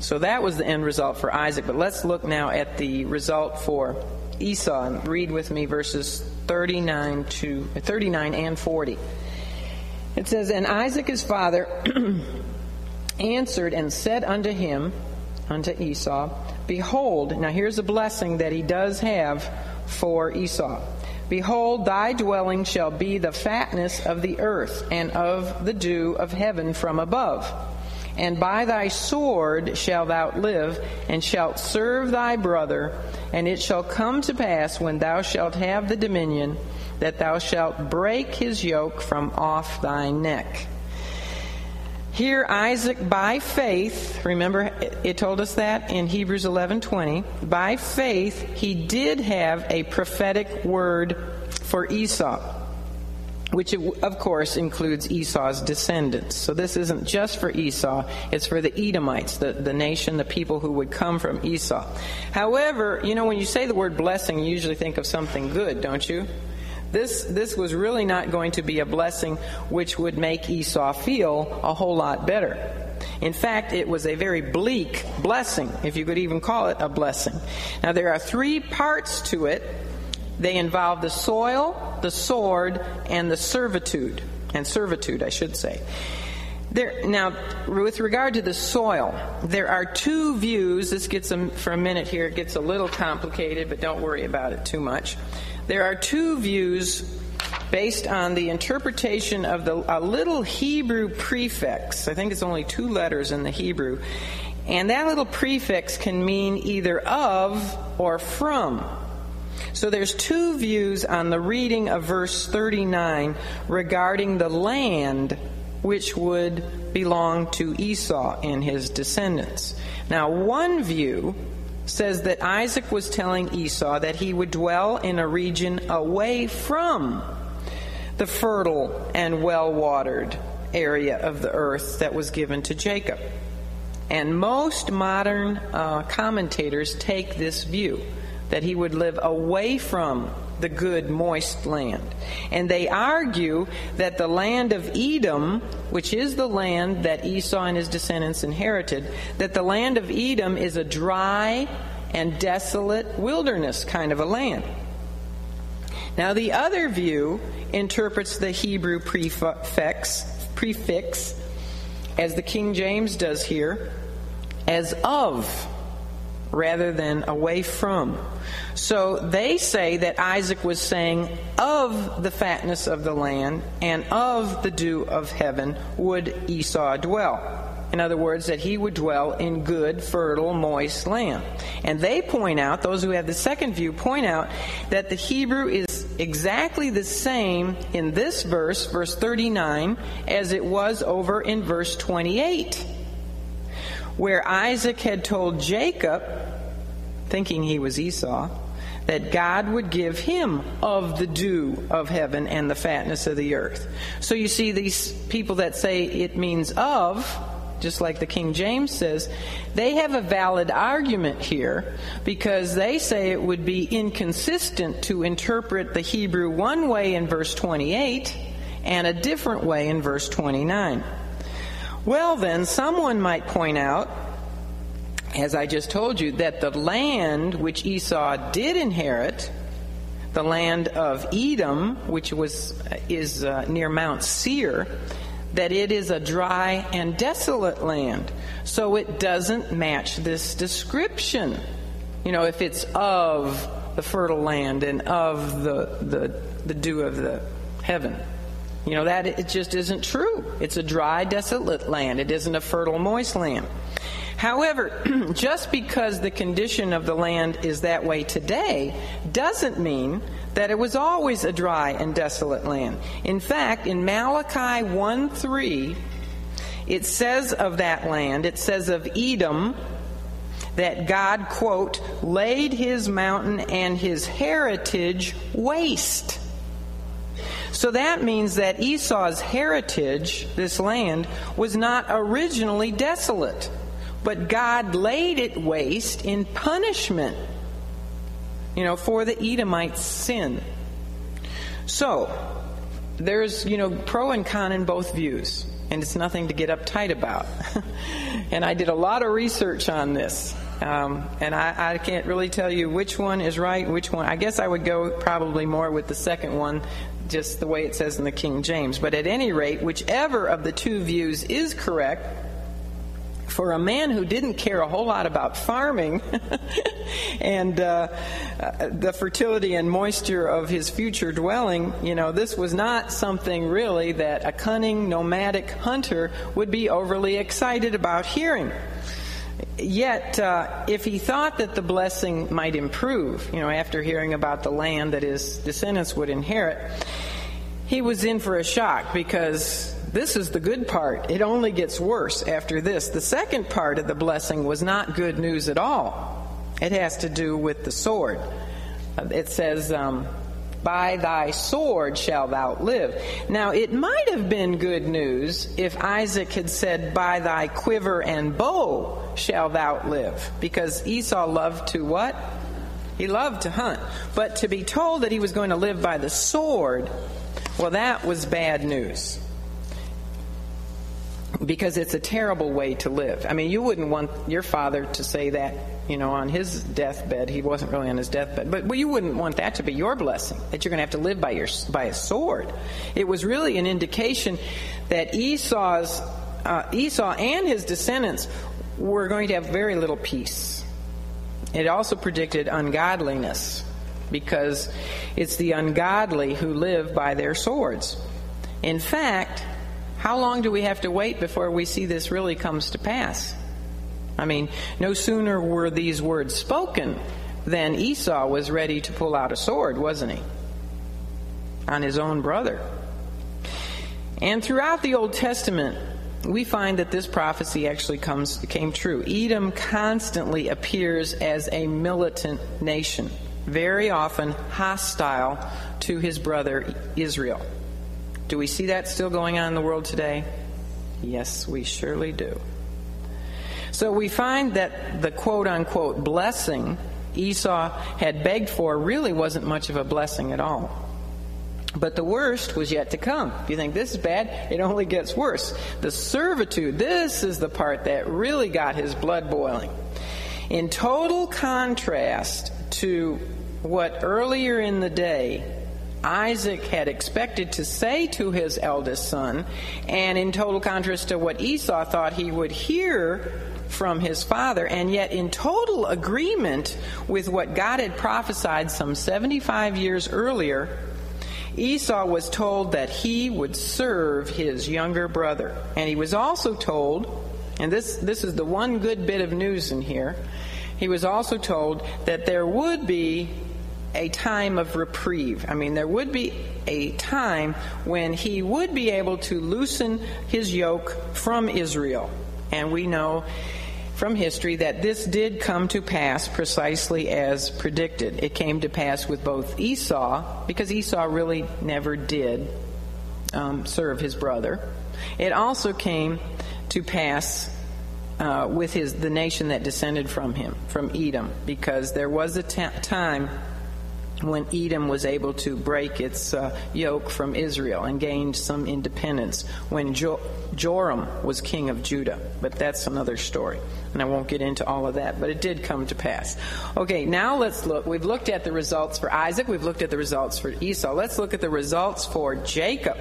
So that was the end result for Isaac. But let's look now at the result for Esau read with me verses 39 to 39 and 40. It says, And Isaac his father answered and said unto him, unto Esau, Behold, now here's a blessing that he does have for Esau. Behold, thy dwelling shall be the fatness of the earth and of the dew of heaven from above. And by thy sword shalt thou live, and shalt serve thy brother. And it shall come to pass when thou shalt have the dominion, that thou shalt break his yoke from off thy neck. Here Isaac by faith, remember it told us that in Hebrews 11:20, by faith he did have a prophetic word for Esau, which of course includes Esau's descendants. So this isn't just for Esau, it's for the Edomites, the, the nation, the people who would come from Esau. However, you know when you say the word blessing, you usually think of something good, don't you? This, this was really not going to be a blessing which would make Esau feel a whole lot better. In fact, it was a very bleak blessing, if you could even call it a blessing. Now, there are three parts to it. They involve the soil, the sword, and the servitude. And servitude, I should say. There, now, with regard to the soil, there are two views. This gets a, for a minute here, it gets a little complicated, but don't worry about it too much. There are two views based on the interpretation of the, a little Hebrew prefix. I think it's only two letters in the Hebrew. And that little prefix can mean either of or from. So there's two views on the reading of verse 39 regarding the land which would belong to Esau and his descendants. Now, one view says that Isaac was telling Esau that he would dwell in a region away from the fertile and well watered area of the earth that was given to Jacob. And most modern uh, commentators take this view that he would live away from the good, moist land. And they argue that the land of Edom, which is the land that Esau and his descendants inherited, that the land of Edom is a dry and desolate wilderness kind of a land. Now, the other view interprets the Hebrew prefix, prefix as the King James does here, as of rather than away from. So they say that Isaac was saying, Of the fatness of the land and of the dew of heaven would Esau dwell. In other words, that he would dwell in good, fertile, moist land. And they point out, those who have the second view point out, that the Hebrew is exactly the same in this verse, verse 39, as it was over in verse 28 where Isaac had told Jacob, thinking he was Esau, that God would give him of the dew of heaven and the fatness of the earth. So you see, these people that say it means of, just like the King James says, they have a valid argument here because they say it would be inconsistent to interpret the Hebrew one way in verse 28 and a different way in verse 29. Well, then, someone might point out, as I just told you, that the land which Esau did inherit, the land of Edom, which was is uh, near Mount Seir, that it is a dry and desolate land. So it doesn't match this description. You know, if it's of the fertile land and of the the, the dew of the heaven. You know, that it just isn't true. It's a dry, desolate land. It isn't a fertile, moist land. However, just because the condition of the land is that way today doesn't mean that it was always a dry and desolate land. In fact, in Malachi 1 3, it says of that land, it says of Edom, that God, quote, laid his mountain and his heritage waste. So that means that Esau's heritage, this land, was not originally desolate, but God laid it waste in punishment, you know, for the Edomites' sin. So, there's, you know, pro and con in both views, and it's nothing to get uptight about. and I did a lot of research on this. Um, and I, I, can't really tell you which one is right, which one. I guess I would go probably more with the second one, just the way it says in the King James. But at any rate, whichever of the two views is correct, for a man who didn't care a whole lot about farming and uh, uh, the fertility and moisture of his future dwelling, you know, this was not something really that a cunning nomadic hunter would be overly excited about hearing. Yet, uh, if he thought that the blessing might improve, you know, after hearing about the land that his descendants would inherit, he was in for a shock because this is the good part. It only gets worse after this. The second part of the blessing was not good news at all. It has to do with the sword. It says, um, by thy sword shalt thou live. Now, it might have been good news if Isaac had said, By thy quiver and bow shalt thou live. Because Esau loved to what? He loved to hunt. But to be told that he was going to live by the sword, well, that was bad news because it's a terrible way to live. I mean, you wouldn't want your father to say that, you know, on his deathbed. He wasn't really on his deathbed, but, but you wouldn't want that to be your blessing that you're going to have to live by your by a sword. It was really an indication that Esau's uh, Esau and his descendants were going to have very little peace. It also predicted ungodliness because it's the ungodly who live by their swords. In fact, how long do we have to wait before we see this really comes to pass? I mean, no sooner were these words spoken than Esau was ready to pull out a sword, wasn't he? On his own brother. And throughout the Old Testament, we find that this prophecy actually comes came true. Edom constantly appears as a militant nation, very often hostile to his brother Israel. Do we see that still going on in the world today? Yes, we surely do. So we find that the quote unquote blessing Esau had begged for really wasn't much of a blessing at all. But the worst was yet to come. If you think this is bad, it only gets worse. The servitude, this is the part that really got his blood boiling. In total contrast to what earlier in the day Isaac had expected to say to his eldest son, and in total contrast to what Esau thought he would hear from his father, and yet in total agreement with what God had prophesied some 75 years earlier, Esau was told that he would serve his younger brother. And he was also told, and this, this is the one good bit of news in here, he was also told that there would be a time of reprieve. I mean, there would be a time when he would be able to loosen his yoke from Israel. And we know from history that this did come to pass precisely as predicted. It came to pass with both Esau, because Esau really never did um, serve his brother. It also came to pass uh, with his the nation that descended from him, from Edom, because there was a t- time when Edom was able to break its uh, yoke from Israel and gained some independence when jo- Joram was king of Judah. But that's another story, and I won't get into all of that, but it did come to pass. Okay, now let's look. We've looked at the results for Isaac, we've looked at the results for Esau. Let's look at the results for Jacob.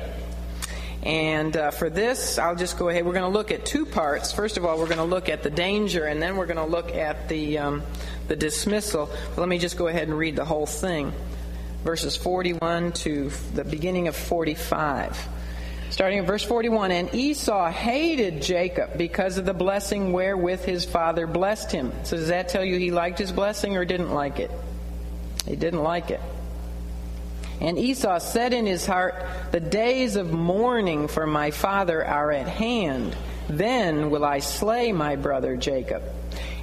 And uh, for this, I'll just go ahead. We're going to look at two parts. First of all, we're going to look at the danger, and then we're going to look at the um, the dismissal. But let me just go ahead and read the whole thing, verses 41 to the beginning of 45. Starting at verse 41, and Esau hated Jacob because of the blessing wherewith his father blessed him. So does that tell you he liked his blessing or didn't like it? He didn't like it. And Esau said in his heart, The days of mourning for my father are at hand. Then will I slay my brother Jacob.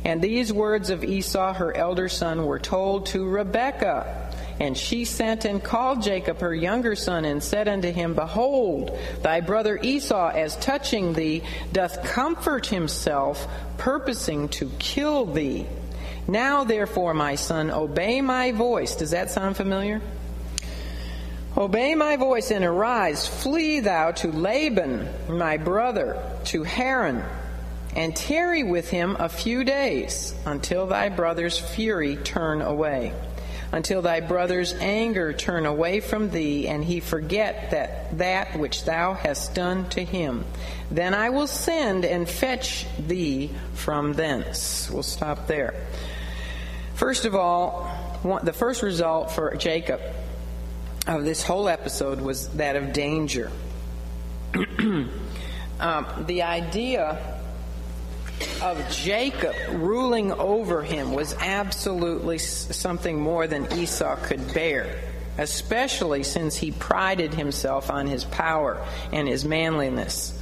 And these words of Esau, her elder son, were told to Rebekah. And she sent and called Jacob her younger son, and said unto him, Behold, thy brother Esau, as touching thee, doth comfort himself, purposing to kill thee. Now, therefore, my son, obey my voice. Does that sound familiar? Obey my voice and arise, flee thou to Laban, my brother, to Haran, and tarry with him a few days, until thy brother's fury turn away, until thy brother's anger turn away from thee, and he forget that that which thou hast done to him. Then I will send and fetch thee from thence. We'll stop there. First of all, the first result for Jacob of this whole episode was that of danger. um, the idea of Jacob ruling over him was absolutely something more than Esau could bear, especially since he prided himself on his power and his manliness.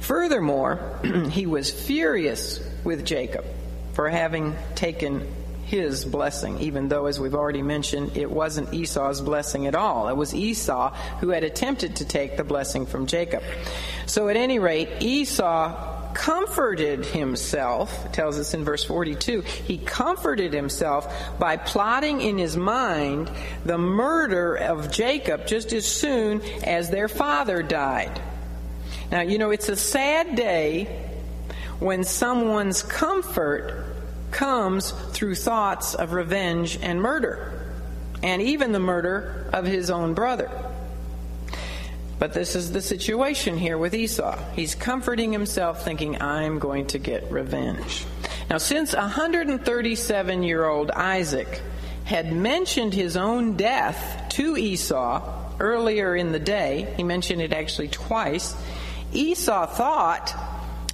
Furthermore, he was furious with Jacob for having taken his blessing, even though, as we've already mentioned, it wasn't Esau's blessing at all. It was Esau who had attempted to take the blessing from Jacob. So, at any rate, Esau comforted himself, tells us in verse 42, he comforted himself by plotting in his mind the murder of Jacob just as soon as their father died. Now, you know, it's a sad day when someone's comfort comes through thoughts of revenge and murder, and even the murder of his own brother. But this is the situation here with Esau. He's comforting himself, thinking, I'm going to get revenge. Now, since 137 year old Isaac had mentioned his own death to Esau earlier in the day, he mentioned it actually twice, Esau thought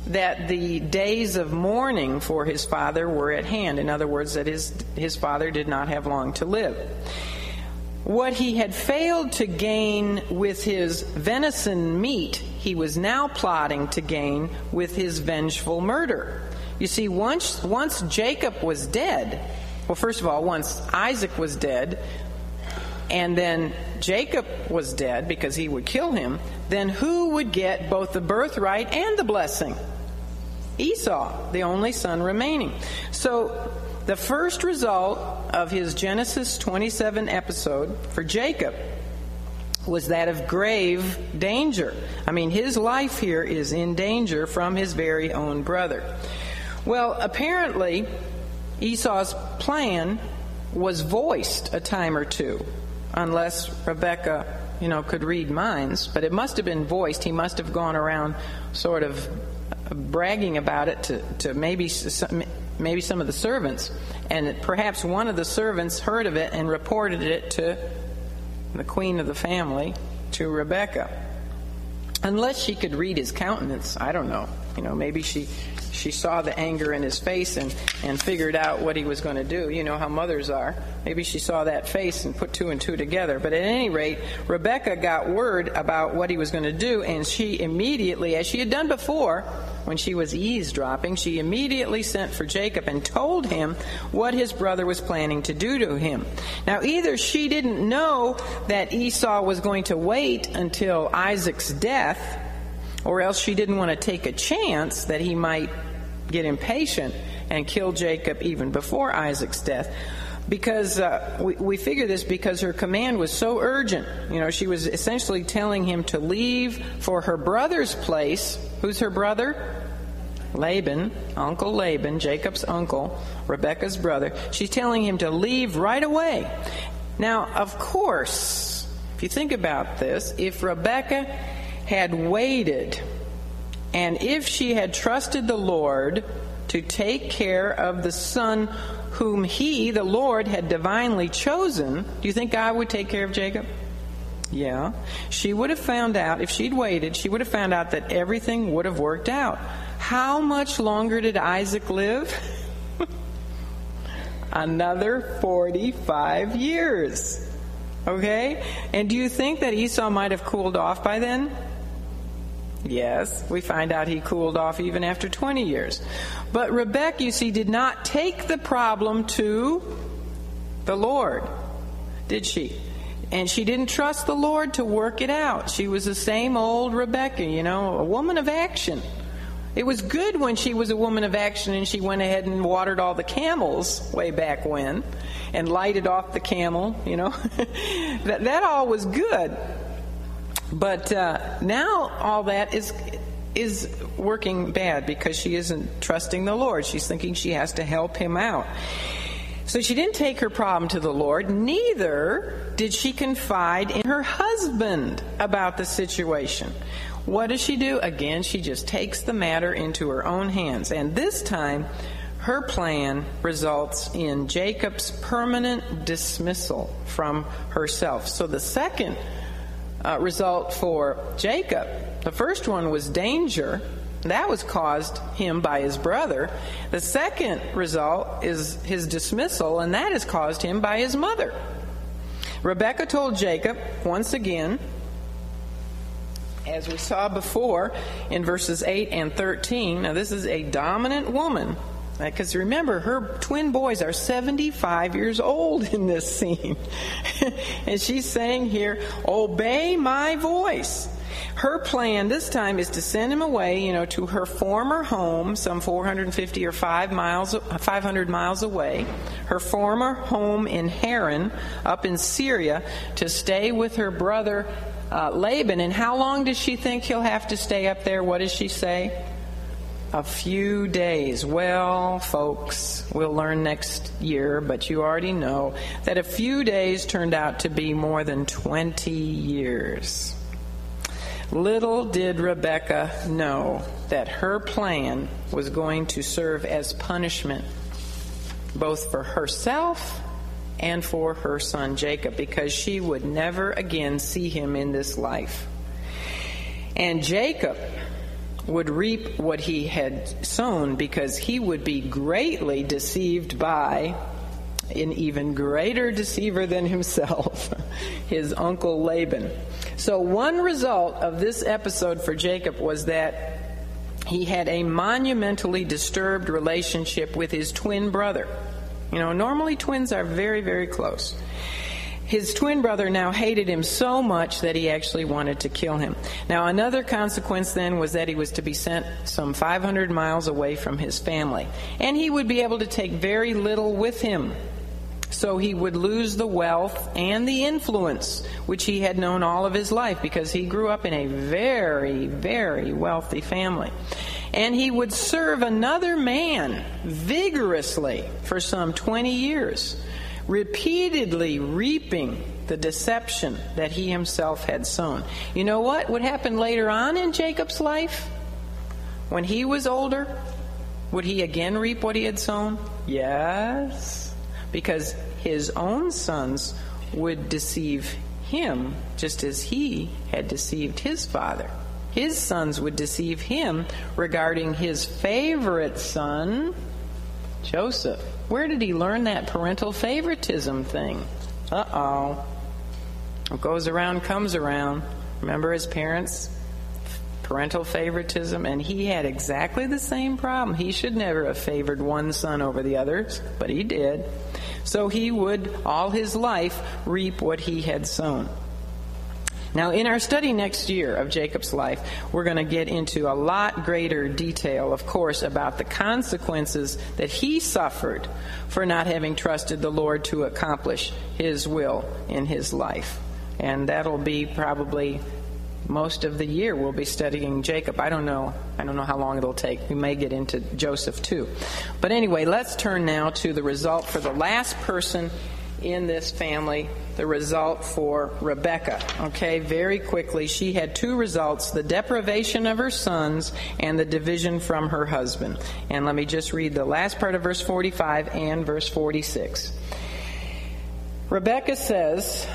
that the days of mourning for his father were at hand. In other words, that his, his father did not have long to live. What he had failed to gain with his venison meat, he was now plotting to gain with his vengeful murder. You see, once, once Jacob was dead, well, first of all, once Isaac was dead, and then Jacob was dead because he would kill him, then who would get both the birthright and the blessing? Esau, the only son remaining. So the first result of his Genesis 27 episode for Jacob was that of grave danger. I mean, his life here is in danger from his very own brother. Well, apparently, Esau's plan was voiced a time or two, unless Rebekah, you know, could read minds. But it must have been voiced. He must have gone around sort of bragging about it to, to maybe some, maybe some of the servants, and perhaps one of the servants heard of it and reported it to the queen of the family, to Rebekah. Unless she could read his countenance, I don't know. You know, maybe she she saw the anger in his face and, and figured out what he was going to do. You know how mothers are. Maybe she saw that face and put two and two together. But at any rate, Rebekah got word about what he was going to do, and she immediately, as she had done before, when she was eavesdropping, she immediately sent for Jacob and told him what his brother was planning to do to him. Now, either she didn't know that Esau was going to wait until Isaac's death, or else she didn't want to take a chance that he might get impatient and kill Jacob even before Isaac's death. Because uh, we, we figure this because her command was so urgent. You know, she was essentially telling him to leave for her brother's place. Who's her brother? Laban, Uncle Laban, Jacob's uncle, Rebekah's brother. She's telling him to leave right away. Now, of course, if you think about this, if Rebekah had waited and if she had trusted the Lord to take care of the son whom he, the Lord, had divinely chosen, do you think God would take care of Jacob? Yeah. She would have found out, if she'd waited, she would have found out that everything would have worked out. How much longer did Isaac live? Another 45 years. Okay? And do you think that Esau might have cooled off by then? Yes, we find out he cooled off even after 20 years. But Rebekah, you see, did not take the problem to the Lord, did she? And she didn't trust the Lord to work it out. She was the same old Rebekah, you know, a woman of action. It was good when she was a woman of action and she went ahead and watered all the camels way back when. and lighted off the camel, you know. that, that all was good. But uh, now all that is is working bad because she isn't trusting the Lord. She's thinking she has to help him out. So she didn't take her problem to the Lord, neither did she confide in her husband about the situation. What does she do? Again, she just takes the matter into her own hands. And this time, her plan results in Jacob's permanent dismissal from herself. So the second uh, result for Jacob, the first one was danger, that was caused him by his brother. The second result is his dismissal, and that is caused him by his mother. Rebekah told Jacob, once again, as we saw before in verses 8 and 13, now this is a dominant woman. Because remember, her twin boys are 75 years old in this scene. and she's saying here, Obey my voice. Her plan this time is to send him away, you know, to her former home, some 450 or 5 miles, 500 miles away, her former home in Haran, up in Syria, to stay with her brother uh, Laban. And how long does she think he'll have to stay up there? What does she say? A few days. Well, folks, we'll learn next year, but you already know that a few days turned out to be more than 20 years. Little did Rebekah know that her plan was going to serve as punishment both for herself and for her son Jacob because she would never again see him in this life. And Jacob would reap what he had sown because he would be greatly deceived by an even greater deceiver than himself, his uncle Laban. So, one result of this episode for Jacob was that he had a monumentally disturbed relationship with his twin brother. You know, normally twins are very, very close. His twin brother now hated him so much that he actually wanted to kill him. Now, another consequence then was that he was to be sent some 500 miles away from his family. And he would be able to take very little with him so he would lose the wealth and the influence which he had known all of his life because he grew up in a very, very wealthy family. And he would serve another man vigorously for some 20 years, repeatedly reaping the deception that he himself had sown. You know what would happen later on in Jacob's life? When he was older, would he again reap what he had sown? Yes because his own sons would deceive him just as he had deceived his father. His sons would deceive him regarding his favorite son, Joseph. Where did he learn that parental favoritism thing? Uh oh. What goes around comes around. Remember his parents parental favoritism, and he had exactly the same problem. He should never have favored one son over the others, but he did. So he would, all his life, reap what he had sown. Now, in our study next year of Jacob's life, we're going to get into a lot greater detail, of course, about the consequences that he suffered for not having trusted the Lord to accomplish his will in his life. And that'll be probably most of the year we'll be studying Jacob. I don't know. I don't know how long it'll take. We may get into Joseph too. But anyway, let's turn now to the result for the last person in this family, the result for Rebekah. Okay, very quickly, she had two results the deprivation of her sons and the division from her husband. And let me just read the last part of verse 45 and verse 46. Rebekah says,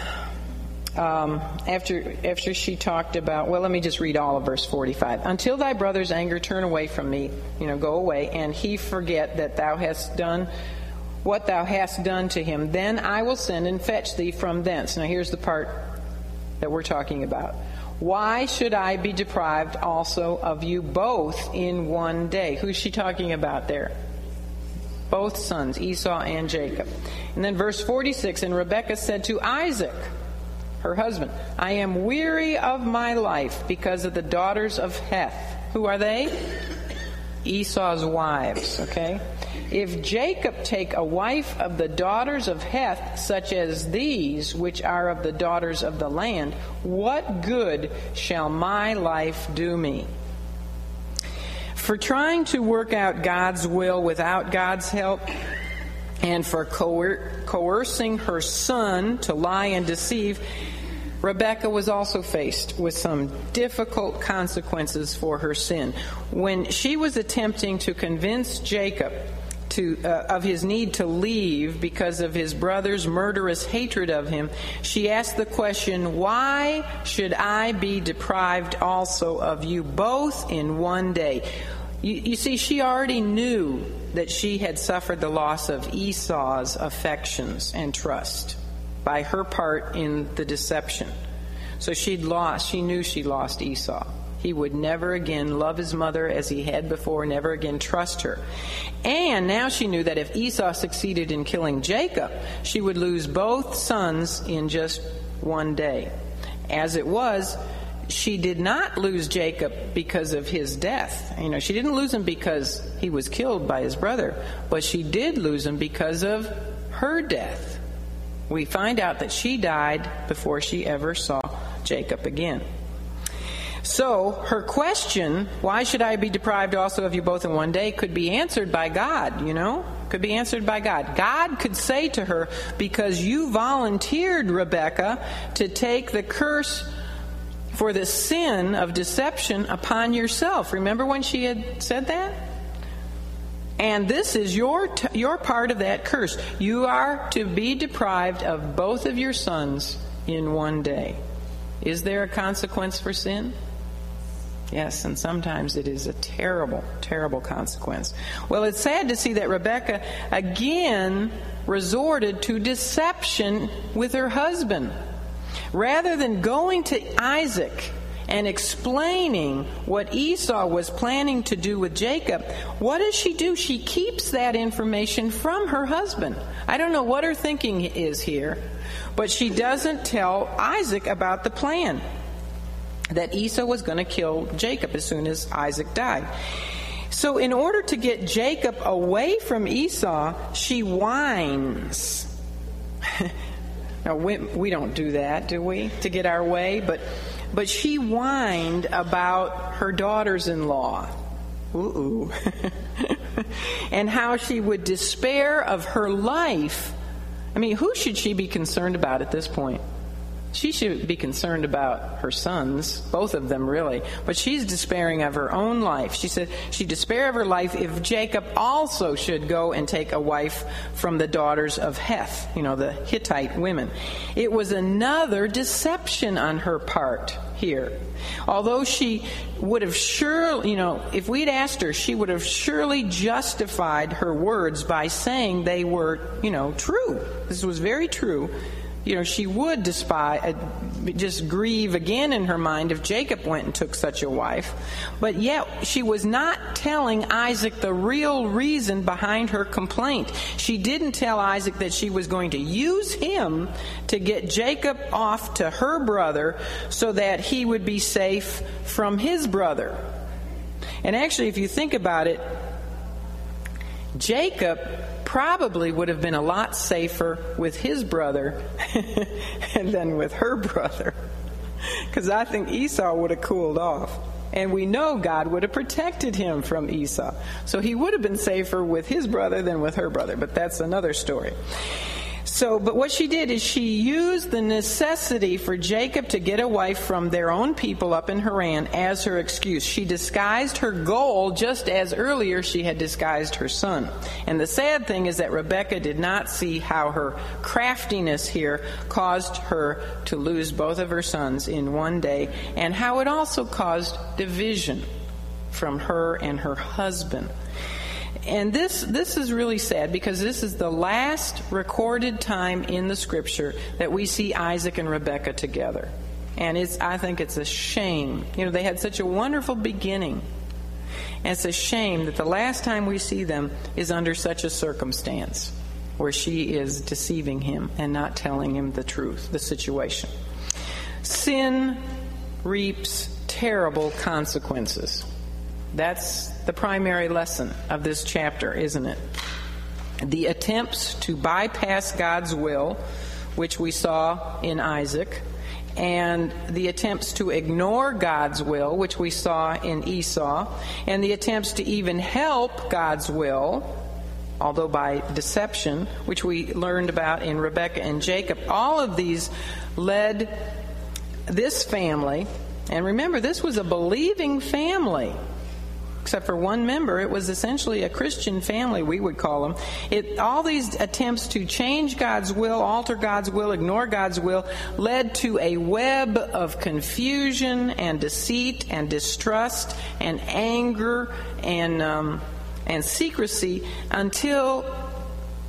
um, after after she talked about well let me just read all of verse 45 until thy brother's anger turn away from me you know go away and he forget that thou hast done what thou hast done to him then i will send and fetch thee from thence now here's the part that we're talking about why should i be deprived also of you both in one day who's she talking about there both sons esau and jacob and then verse 46 and rebekah said to isaac her husband. I am weary of my life because of the daughters of Heth. Who are they? Esau's wives, okay? If Jacob take a wife of the daughters of Heth, such as these, which are of the daughters of the land, what good shall my life do me? For trying to work out God's will without God's help, and for coer- coercing her son to lie and deceive, Rebekah was also faced with some difficult consequences for her sin. When she was attempting to convince Jacob to, uh, of his need to leave because of his brother's murderous hatred of him, she asked the question, Why should I be deprived also of you both in one day? You, you see, she already knew that she had suffered the loss of Esau's affections and trust by her part in the deception. So she'd lost, she knew she lost Esau. He would never again love his mother as he had before, never again trust her. And now she knew that if Esau succeeded in killing Jacob, she would lose both sons in just one day. As it was, she did not lose Jacob because of his death. You know, she didn't lose him because he was killed by his brother, but she did lose him because of her death we find out that she died before she ever saw Jacob again. So, her question, why should I be deprived also of you both in one day, could be answered by God, you know? Could be answered by God. God could say to her, because you volunteered, Rebekah, to take the curse for the sin of deception upon yourself. Remember when she had said that? And this is your, t- your part of that curse. You are to be deprived of both of your sons in one day. Is there a consequence for sin? Yes, and sometimes it is a terrible, terrible consequence. Well, it's sad to see that Rebekah again resorted to deception with her husband. Rather than going to Isaac and explaining what Esau was planning to do with Jacob, what does she do? She keeps that information from her husband. I don't know what her thinking is here, but she doesn't tell Isaac about the plan that Esau was going to kill Jacob as soon as Isaac died. So, in order to get Jacob away from Esau, she whines. now, we, we don't do that, do we? To get our way, but but she whined about her daughters in law. Ooh. and how she would despair of her life. I mean, who should she be concerned about at this point? She should be concerned about her sons, both of them really, but she's despairing of her own life. She said she despair of her life if Jacob also should go and take a wife from the daughters of Heth, you know, the Hittite women. It was another deception on her part here. Although she would have surely, you know, if we'd asked her, she would have surely justified her words by saying they were, you know, true. This was very true you know, she would despise, uh, just grieve again in her mind if Jacob went and took such a wife. But yet, she was not telling Isaac the real reason behind her complaint. She didn't tell Isaac that she was going to use him to get Jacob off to her brother so that he would be safe from his brother. And actually, if you think about it, Jacob probably would have been a lot safer with his brother than with her brother. Because I think Esau would have cooled off. And we know God would have protected him from Esau. So he would have been safer with his brother than with her brother. But that's another story. So, but what she did is she used the necessity for Jacob to get a wife from their own people up in Haran as her excuse. She disguised her goal just as earlier she had disguised her son. And the sad thing is that Rebekah did not see how her craftiness here caused her to lose both of her sons in one day and how it also caused division from her and her husband and this this is really sad because this is the last recorded time in the scripture that we see Isaac and Rebekah together. And it's I think it's a shame. You know, they had such a wonderful beginning. And it's a shame that the last time we see them is under such a circumstance where she is deceiving him and not telling him the truth, the situation. Sin reaps terrible consequences. That's the primary lesson of this chapter, isn't it? The attempts to bypass God's will, which we saw in Isaac, and the attempts to ignore God's will, which we saw in Esau, and the attempts to even help God's will, although by deception, which we learned about in Rebekah and Jacob. All of these led this family, and remember, this was a believing family except for one member. It was essentially a Christian family, we would call them. It, all these attempts to change God's will, alter God's will, ignore God's will, led to a web of confusion and deceit and distrust and anger and um, and secrecy until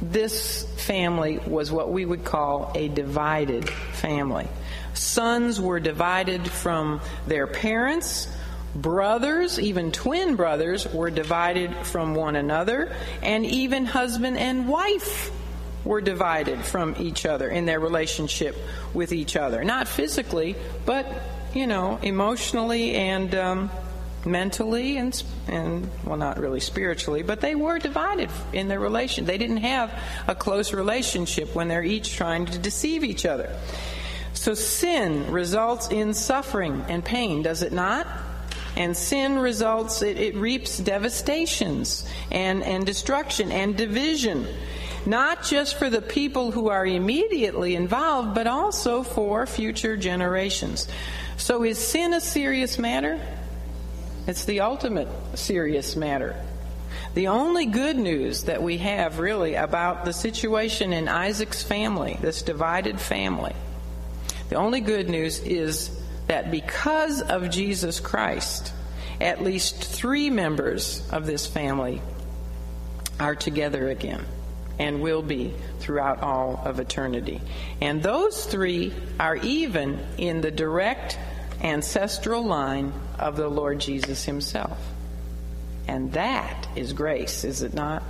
this family was what we would call a divided family. Sons were divided from their parents Brothers, even twin brothers, were divided from one another, and even husband and wife were divided from each other in their relationship with each other. Not physically, but, you know, emotionally and um, mentally and, and, well, not really spiritually, but they were divided in their relation. They didn't have a close relationship when they're each trying to deceive each other. So sin results in suffering and pain, does it not? And sin results, it, it reaps devastations and, and destruction and division not just for the people who are immediately involved, but also for future generations. So, is sin a serious matter? It's the ultimate serious matter. The only good news that we have really about the situation in Isaac's family, this divided family, the only good news is that because of Jesus Christ, at least three members of this family are together again and will be throughout all of eternity. And those three are even in the direct ancestral line of the Lord Jesus himself. And that is grace, is it not?